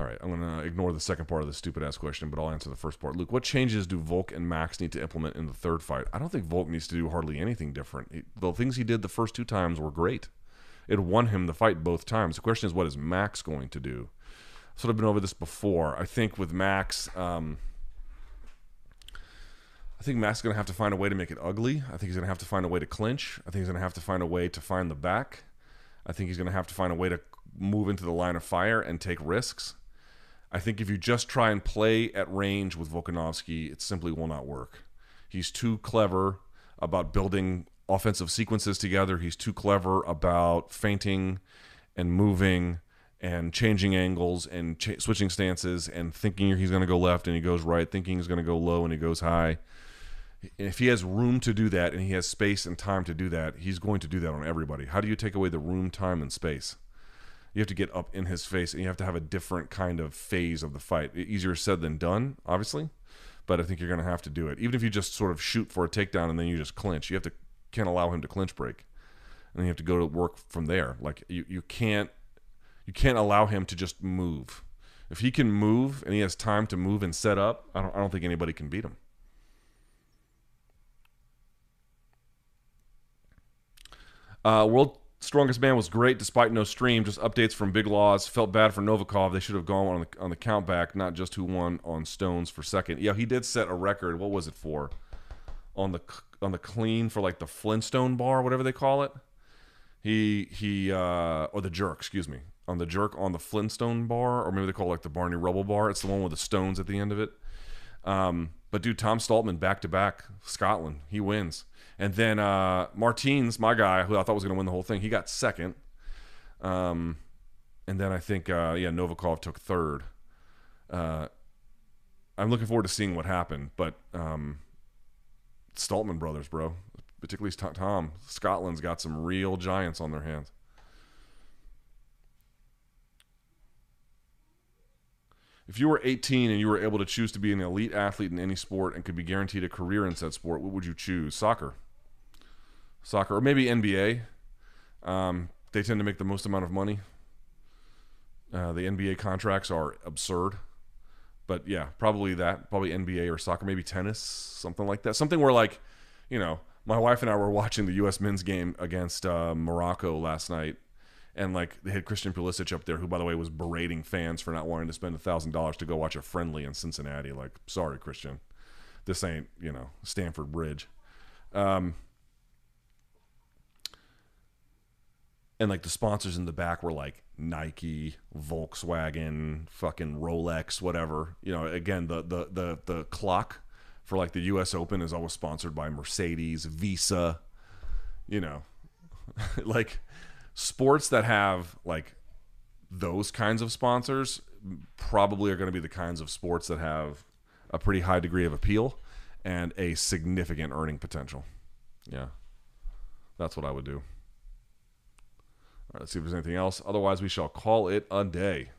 A: All right, I'm going to ignore the second part of the stupid ass question, but I'll answer the first part. Luke, what changes do Volk and Max need to implement in the third fight? I don't think Volk needs to do hardly anything different. the things he did the first two times were great. It won him the fight both times. The question is, what is Max going to do? I've sort of been over this before. I think with Max, um, I think Max is going to have to find a way to make it ugly. I think he's going to have to find a way to clinch. I think he's going to have to find a way to find the back. I think he's going to have to find a way to move into the line of fire and take risks. I think if you just try and play at range with Volkanovski, it simply will not work. He's too clever about building offensive sequences together. He's too clever about feinting and moving and changing angles and ch- switching stances and thinking he's going to go left and he goes right, thinking he's going to go low and he goes high. If he has room to do that and he has space and time to do that, he's going to do that on everybody. How do you take away the room, time, and space? You have to get up in his face and you have to have a different kind of phase of the fight. Easier said than done, obviously, but I think you're going to have to do it. Even if you just sort of shoot for a takedown and then you just clinch, you have to can't allow him to clinch break, and you have to go to work from there. Like you, you can't you can't allow him to just move. If he can move and he has time to move and set up, I don't, I don't think anybody can beat him. Uh, World Strongest Man was great despite no stream. Just updates from Big Loz. Felt bad for Novikov. They should have gone on the on the count back, not just who won on Stones for second. Yeah, he did set a record. What was it for? On the on the clean for like the Flintstone bar, whatever they call it. He he uh, or the jerk, excuse me, on the jerk on the Flintstone bar, or maybe they call it like the Barney Rubble bar. It's the one with the stones at the end of it. Um, but dude, Tom Stoltman back to back, Scotland, he wins. And then uh, Martins, my guy, who I thought was going to win the whole thing, he got second. Um, and then I think uh, yeah, Novikov took third. Uh, I'm looking forward to seeing what happened, but um, brothers, bro. Particularly Tom. Scotland's got some real giants on their hands. If you were 18 and you were able to choose to be an elite athlete in any sport and could be guaranteed a career in said sport, what would you choose? Soccer. Soccer, or maybe NBA. Um, they tend to make the most amount of money. Uh, the NBA contracts are absurd but yeah, probably that. Probably NBA or soccer, maybe tennis, something like that. Something where like, you know, my wife and I were watching the U.S. men's game against uh, Morocco last night, and like they had Christian Pulisic up there, who by the way was berating fans for not wanting to spend a thousand dollars to go watch a friendly in Cincinnati. Like, sorry, Christian, this ain't you know Stamford Bridge. Um, and like the sponsors in the back were like Nike, Volkswagen, fucking Rolex, whatever. You know, again, the the the the clock for like the U.S. Open is always sponsored by Mercedes, Visa. You know, like sports that have like those kinds of sponsors probably are going to be the kinds of sports that have a pretty high degree of appeal and a significant earning potential. Yeah, that's what I would do. Let's see if there's anything else. Otherwise, we shall call it a day.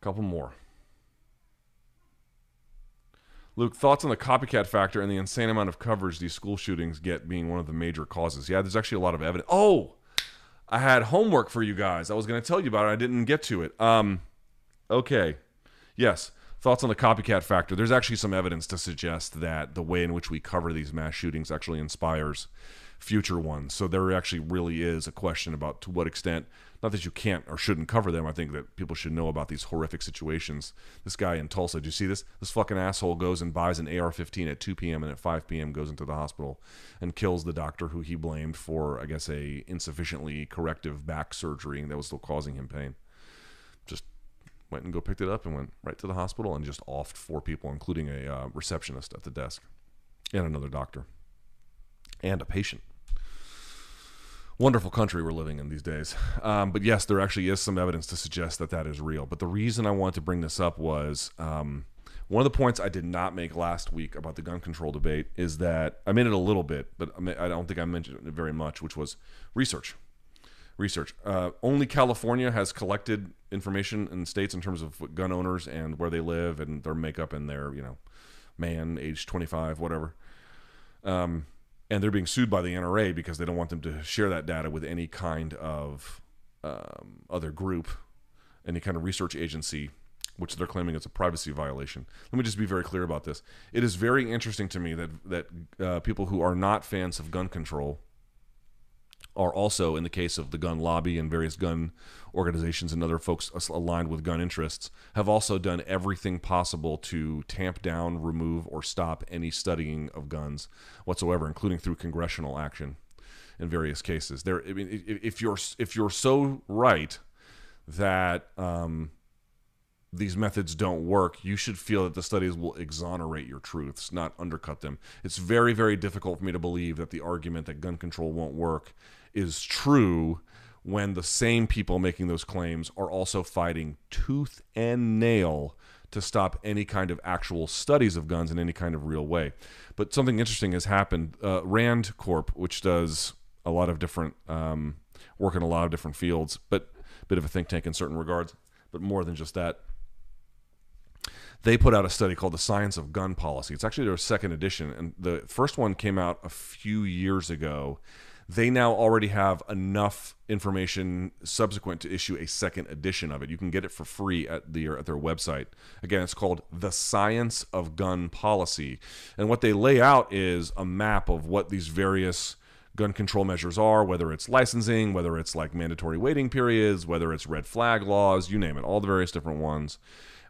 A: Couple more. Luke, thoughts on the copycat factor and the insane amount of coverage these school shootings get being one of the major causes? Yeah, there's actually a lot of evidence. Oh, I had homework for you guys. I was going to tell you about it. I didn't get to it. Um, okay. Yes. Thoughts on the copycat factor. There's actually some evidence to suggest that the way in which we cover these mass shootings actually inspires future ones. So there actually really is a question about to what extent, not that you can't or shouldn't cover them. I think that people should know about these horrific situations. This guy in Tulsa, do you see this? This fucking asshole goes and buys an AR-15 at 2 p.m. and at 5 p.m. goes into the hospital and kills the doctor who he blamed for, I guess, a insufficiently corrective back surgery that was still causing him pain. Went and go picked it up and went right to the hospital and just offed four people, including a uh, receptionist at the desk and another doctor and a patient. Wonderful country we're living in these days. Um, but yes, there actually is some evidence to suggest that that is real. But the reason I wanted to bring this up was um, one of the points I did not make last week about the gun control debate is that I made it a little bit, but I don't think I mentioned it very much, which was research research. Uh, only California has collected information in states in terms of gun owners and where they live and their makeup and their, you know, man, age 25, whatever. Um, and they're being sued by the NRA because they don't want them to share that data with any kind of um, other group, any kind of research agency, which they're claiming is a privacy violation. Let me just be very clear about this. It is very interesting to me that that uh, people who are not fans of gun control are also, in the case of the gun lobby and various gun organizations and other folks aligned with gun interests, have also done everything possible to tamp down, remove, or stop any studying of guns whatsoever, including through congressional action in various cases. There, I mean, if you're if you're so right that um, these methods don't work, you should feel that the studies will exonerate your truths, not undercut them. It's very, very difficult for me to believe that the argument that gun control won't work is true when the same people making those claims are also fighting tooth and nail to stop any kind of actual studies of guns in any kind of real way. But something interesting has happened. Uh, Rand Corp, which does a lot of different um, work in a lot of different fields, but a bit of a think tank in certain regards, but more than just that. They put out a study called The Science of Gun Policy. It's actually their second edition, and the first one came out a few years ago they now already have enough information subsequent to issue a second edition of it. You can get it for free at their at their website. Again, it's called The Science of Gun Policy. And what they lay out is a map of what these various gun control measures are, whether it's licensing, whether it's like mandatory waiting periods, whether it's red flag laws, you name it, all the various different ones.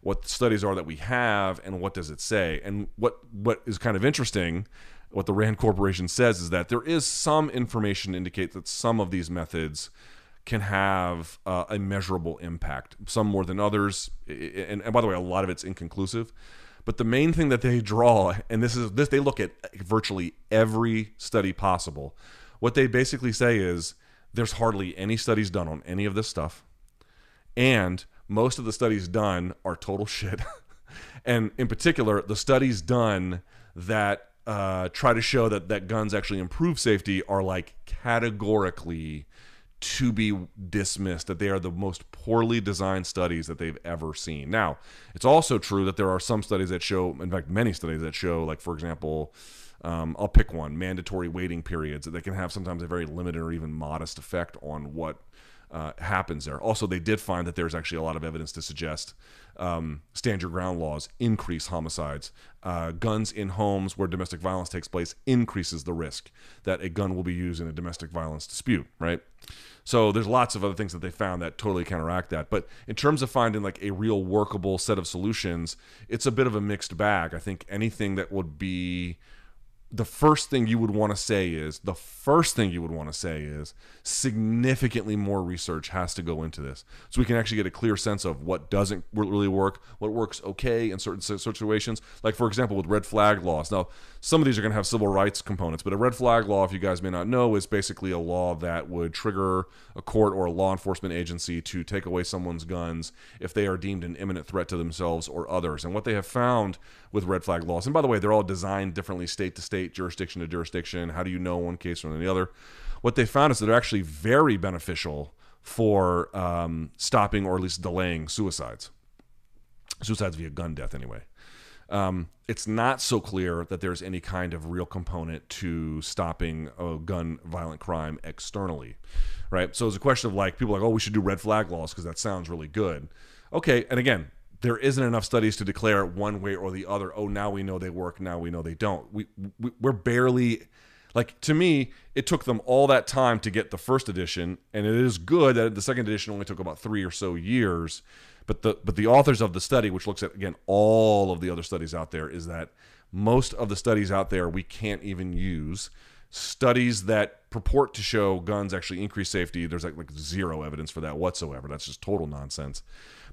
A: What studies are that we have and what does it say? And what what is kind of interesting what the Rand Corporation says is that there is some information to indicate that some of these methods can have uh, a measurable impact, some more than others. And, and, by the way, a lot of it's inconclusive. But the main thing that they draw, and this is this, they look at virtually every study possible. What they basically say is there's hardly any studies done on any of this stuff, and most of the studies done are total shit. and in particular, the studies done that uh, try to show that that guns actually improve safety are like categorically to be dismissed that they are the most poorly designed studies that they've ever seen. Now, it's also true that there are some studies that show, in fact, many studies that show, like for example, um, I'll pick one: mandatory waiting periods that they can have sometimes a very limited or even modest effect on what uh, happens there. Also, they did find that there's actually a lot of evidence to suggest um, stand your ground laws increase homicides. Uh, guns in homes where domestic violence takes place increases the risk that a gun will be used in a domestic violence dispute, right? So there's lots of other things that they found that totally counteract that. But in terms of finding like a real workable set of solutions, it's a bit of a mixed bag. I think anything that would be the first thing you would want to say is the first thing you would want to say is significantly more research has to go into this. So we can actually get a clear sense of what doesn't really work what works okay in certain situations. Like for example with red flag laws. Now some of these are going to have civil rights components but a red flag law if you guys may not know is basically a law that would trigger a court or a law enforcement agency to take away someone's guns if they are deemed an imminent threat to themselves or others. And what they have found with red flag laws and by the way they're all designed differently state to state state, jurisdiction to jurisdiction. How do you know one case from the other? What they found is that they're actually very beneficial for um, stopping or at least delaying suicides. Suicides via gun death, anyway. Um, it's not so clear that there's any kind of real component to stopping a gun violent crime externally, right? So it's a question of like people like, oh, we should do red flag laws because that sounds really good. Okay, and again, there isn't enough studies to declare one way or the other. Oh, now we know they work. Now we know they don't. We, we we're barely like to me. It took them all that time to get the first edition, and it is good that the second edition only took about three or so years. But the but the authors of the study, which looks at again all of the other studies out there, is that most of the studies out there we can't even use studies that purport to show guns actually increase safety there's like, like zero evidence for that whatsoever that's just total nonsense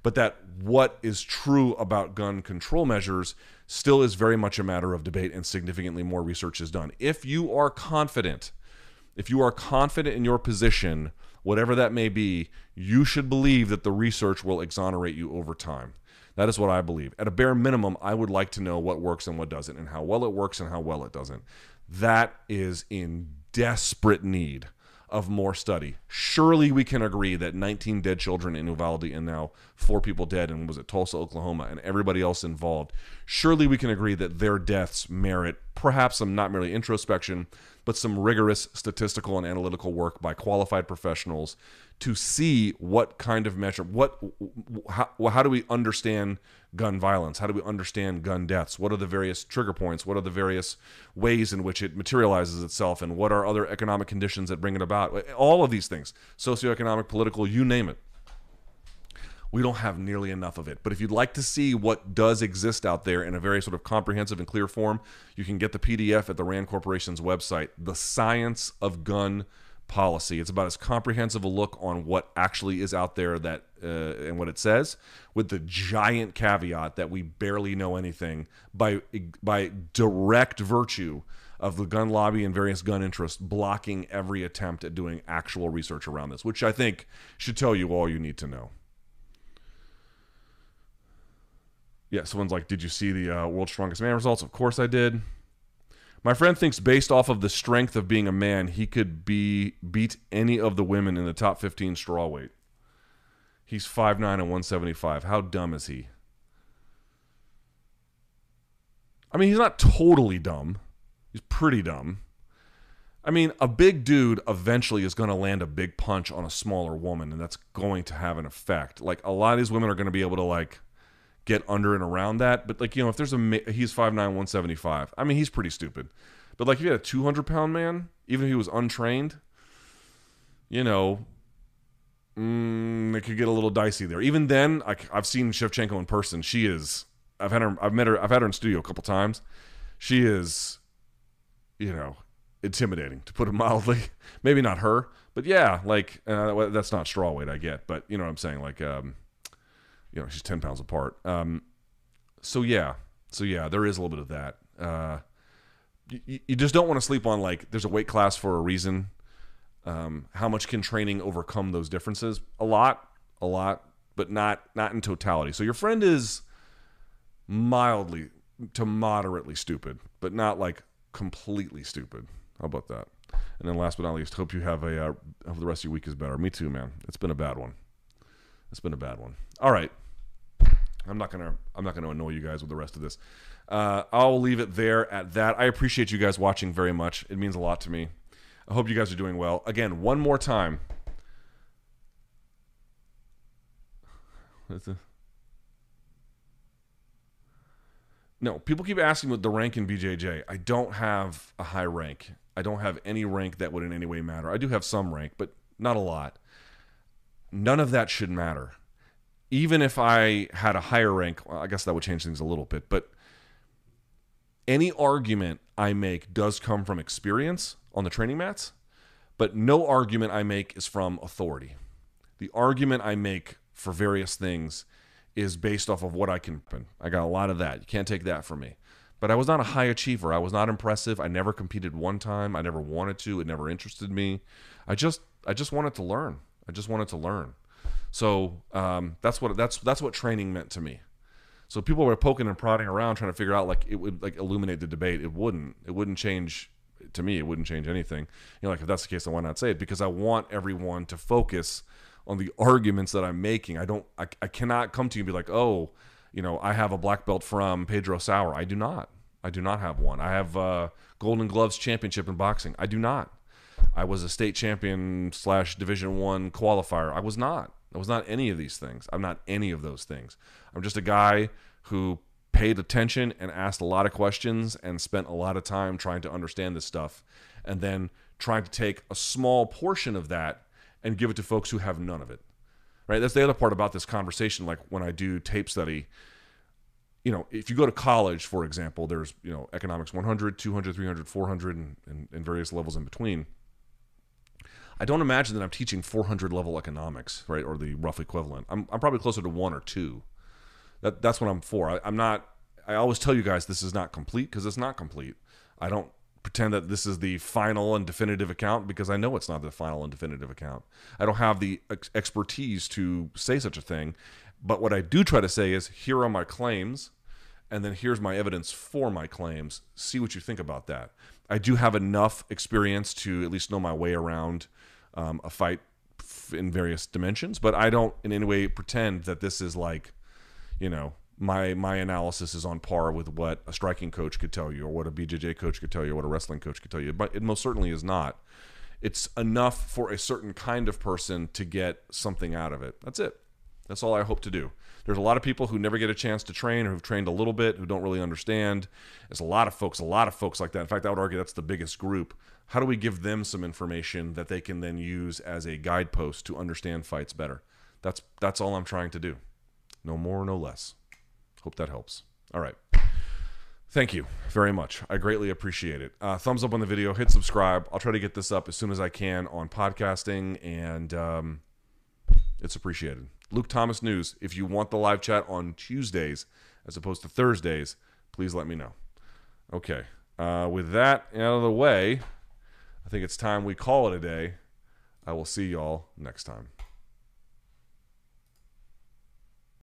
A: but that what is true about gun control measures still is very much a matter of debate and significantly more research is done. If you are confident if you are confident in your position whatever that may be you should believe that the research will exonerate you over time. That is what I believe. At a bare minimum, I would like to know what works and what doesn't, and how well it works and how well it doesn't. That is in desperate need of more study. Surely we can agree that 19 dead children in Uvalde and now four people dead and was it Tulsa, Oklahoma, and everybody else involved. Surely we can agree that their deaths merit perhaps some not merely introspection, but some rigorous statistical and analytical work by qualified professionals to see what kind of measure what how, how do we understand gun violence? How do we understand gun deaths? What are the various trigger points? What are the various ways in which it materializes itself? And what are other economic conditions that bring it about? All of these things socioeconomic political you name it. We don't have nearly enough of it. But if you'd like to see what does exist out there in a very sort of comprehensive and clear form, you can get the PDF at the RAND Corporation's website, The Science of Gun policy. It's about as comprehensive a look on what actually is out there that uh, and what it says, with the giant caveat that we barely know anything by by direct virtue of the gun lobby and various gun interests blocking every attempt at doing actual research around this, which I think should tell you all you need to know. Yeah, someone's like, "Did you see the uh, World's Strongest Man results?" Of course I did. My friend thinks based off of the strength of being a man, he could be beat any of the women in the top 15 straw weight. He's 5'9 and 175. How dumb is he? I mean, he's not totally dumb. He's pretty dumb. I mean, a big dude eventually is going to land a big punch on a smaller woman, and that's going to have an effect. Like, a lot of these women are going to be able to, like, get under and around that. But like you know, if there's a he's 5'9", 175. I mean, he's pretty stupid. But like if you had a two hundred pound man, even if he was untrained, you know, mm, it could get a little dicey there. Even then, I, I've seen Shevchenko in person. She is. I've had her. I've met her. I've had her in studio a couple times. She is, you know, intimidating to put it mildly. Maybe not her, but yeah, like uh, that's not straw weight. I get, but you know what I'm saying. Like, um, you know she's 10 pounds apart. Um, so yeah so yeah there is a little bit of that. Uh, you, you just don't want to sleep on like there's a weight class for a reason. Um, how much can training overcome those differences? A lot a lot but not not in totality. So your friend is mildly to moderately stupid but not like completely stupid. How about that? And then last but not least hope you have a uh, hope the rest of your week is better. Me too man. It's been a bad one. It's been a bad one. All right I'm not gonna I'm not gonna annoy you guys with the rest of this. Uh, I'll leave it there at that. I appreciate you guys watching very much. It means a lot to me. I hope you guys are doing well. Again, one more time. No, people keep asking what the rank in BJJ. I don't have a high rank. I don't have any rank that would in any way matter. I do have some rank, but not a lot. None of that should matter even if I had a higher rank, well, I guess that would change things a little bit, but any argument I make does come from experience on the training mats, but no argument I make is from authority. The argument I make for various things is based off of what I can. I got a lot of that. You can't take that from me. But I was not a high achiever. I was not impressive. I never competed one time. I never wanted to. It never interested me. I just I just wanted to learn. I just wanted to learn. So um, that's what that's that's what training meant to me. So people were poking and prodding around trying to figure out like it would like illuminate the debate. It wouldn't. It wouldn't change to me. It wouldn't change anything. You know, like if that's the case, then why not say it? Because I want everyone to focus on the arguments that I'm making. I don't. I, I cannot come to you and be like, oh, you know, I have a black belt from Pedro Sauer. I do not. I do not have one. I have a Golden Gloves championship in boxing. I do not. I was a state champion slash Division One qualifier. I was not. I was not any of these things. I'm not any of those things. I'm just a guy who paid attention and asked a lot of questions and spent a lot of time trying to understand this stuff and then trying to take a small portion of that and give it to folks who have none of it. Right? That's the other part about this conversation like when I do tape study you know, if you go to college, for example, there's, you know, economics 100, 200, 300, 400, and, and, and various levels in between. I don't imagine that I'm teaching 400 level economics, right, or the rough equivalent. I'm, I'm probably closer to one or two. That that's what I'm for. I, I'm not. I always tell you guys this is not complete because it's not complete. I don't pretend that this is the final and definitive account because I know it's not the final and definitive account. I don't have the ex- expertise to say such a thing. But what I do try to say is here are my claims, and then here's my evidence for my claims. See what you think about that. I do have enough experience to at least know my way around um, a fight in various dimensions, but I don't in any way pretend that this is like, you know, my my analysis is on par with what a striking coach could tell you, or what a BJJ coach could tell you, or what a wrestling coach could tell you. But it most certainly is not. It's enough for a certain kind of person to get something out of it. That's it. That's all I hope to do. There's a lot of people who never get a chance to train or who've trained a little bit who don't really understand. There's a lot of folks, a lot of folks like that. In fact, I would argue that's the biggest group how do we give them some information that they can then use as a guidepost to understand fights better? That's that's all I'm trying to do. No more, no less. Hope that helps. All right. Thank you very much. I greatly appreciate it. Uh, thumbs up on the video, hit subscribe. I'll try to get this up as soon as I can on podcasting, and um, it's appreciated. Luke Thomas News. If you want the live chat on Tuesdays as opposed to Thursdays, please let me know. Okay. Uh, with that out of the way, I think it's time we call it a day. I will see y'all next time.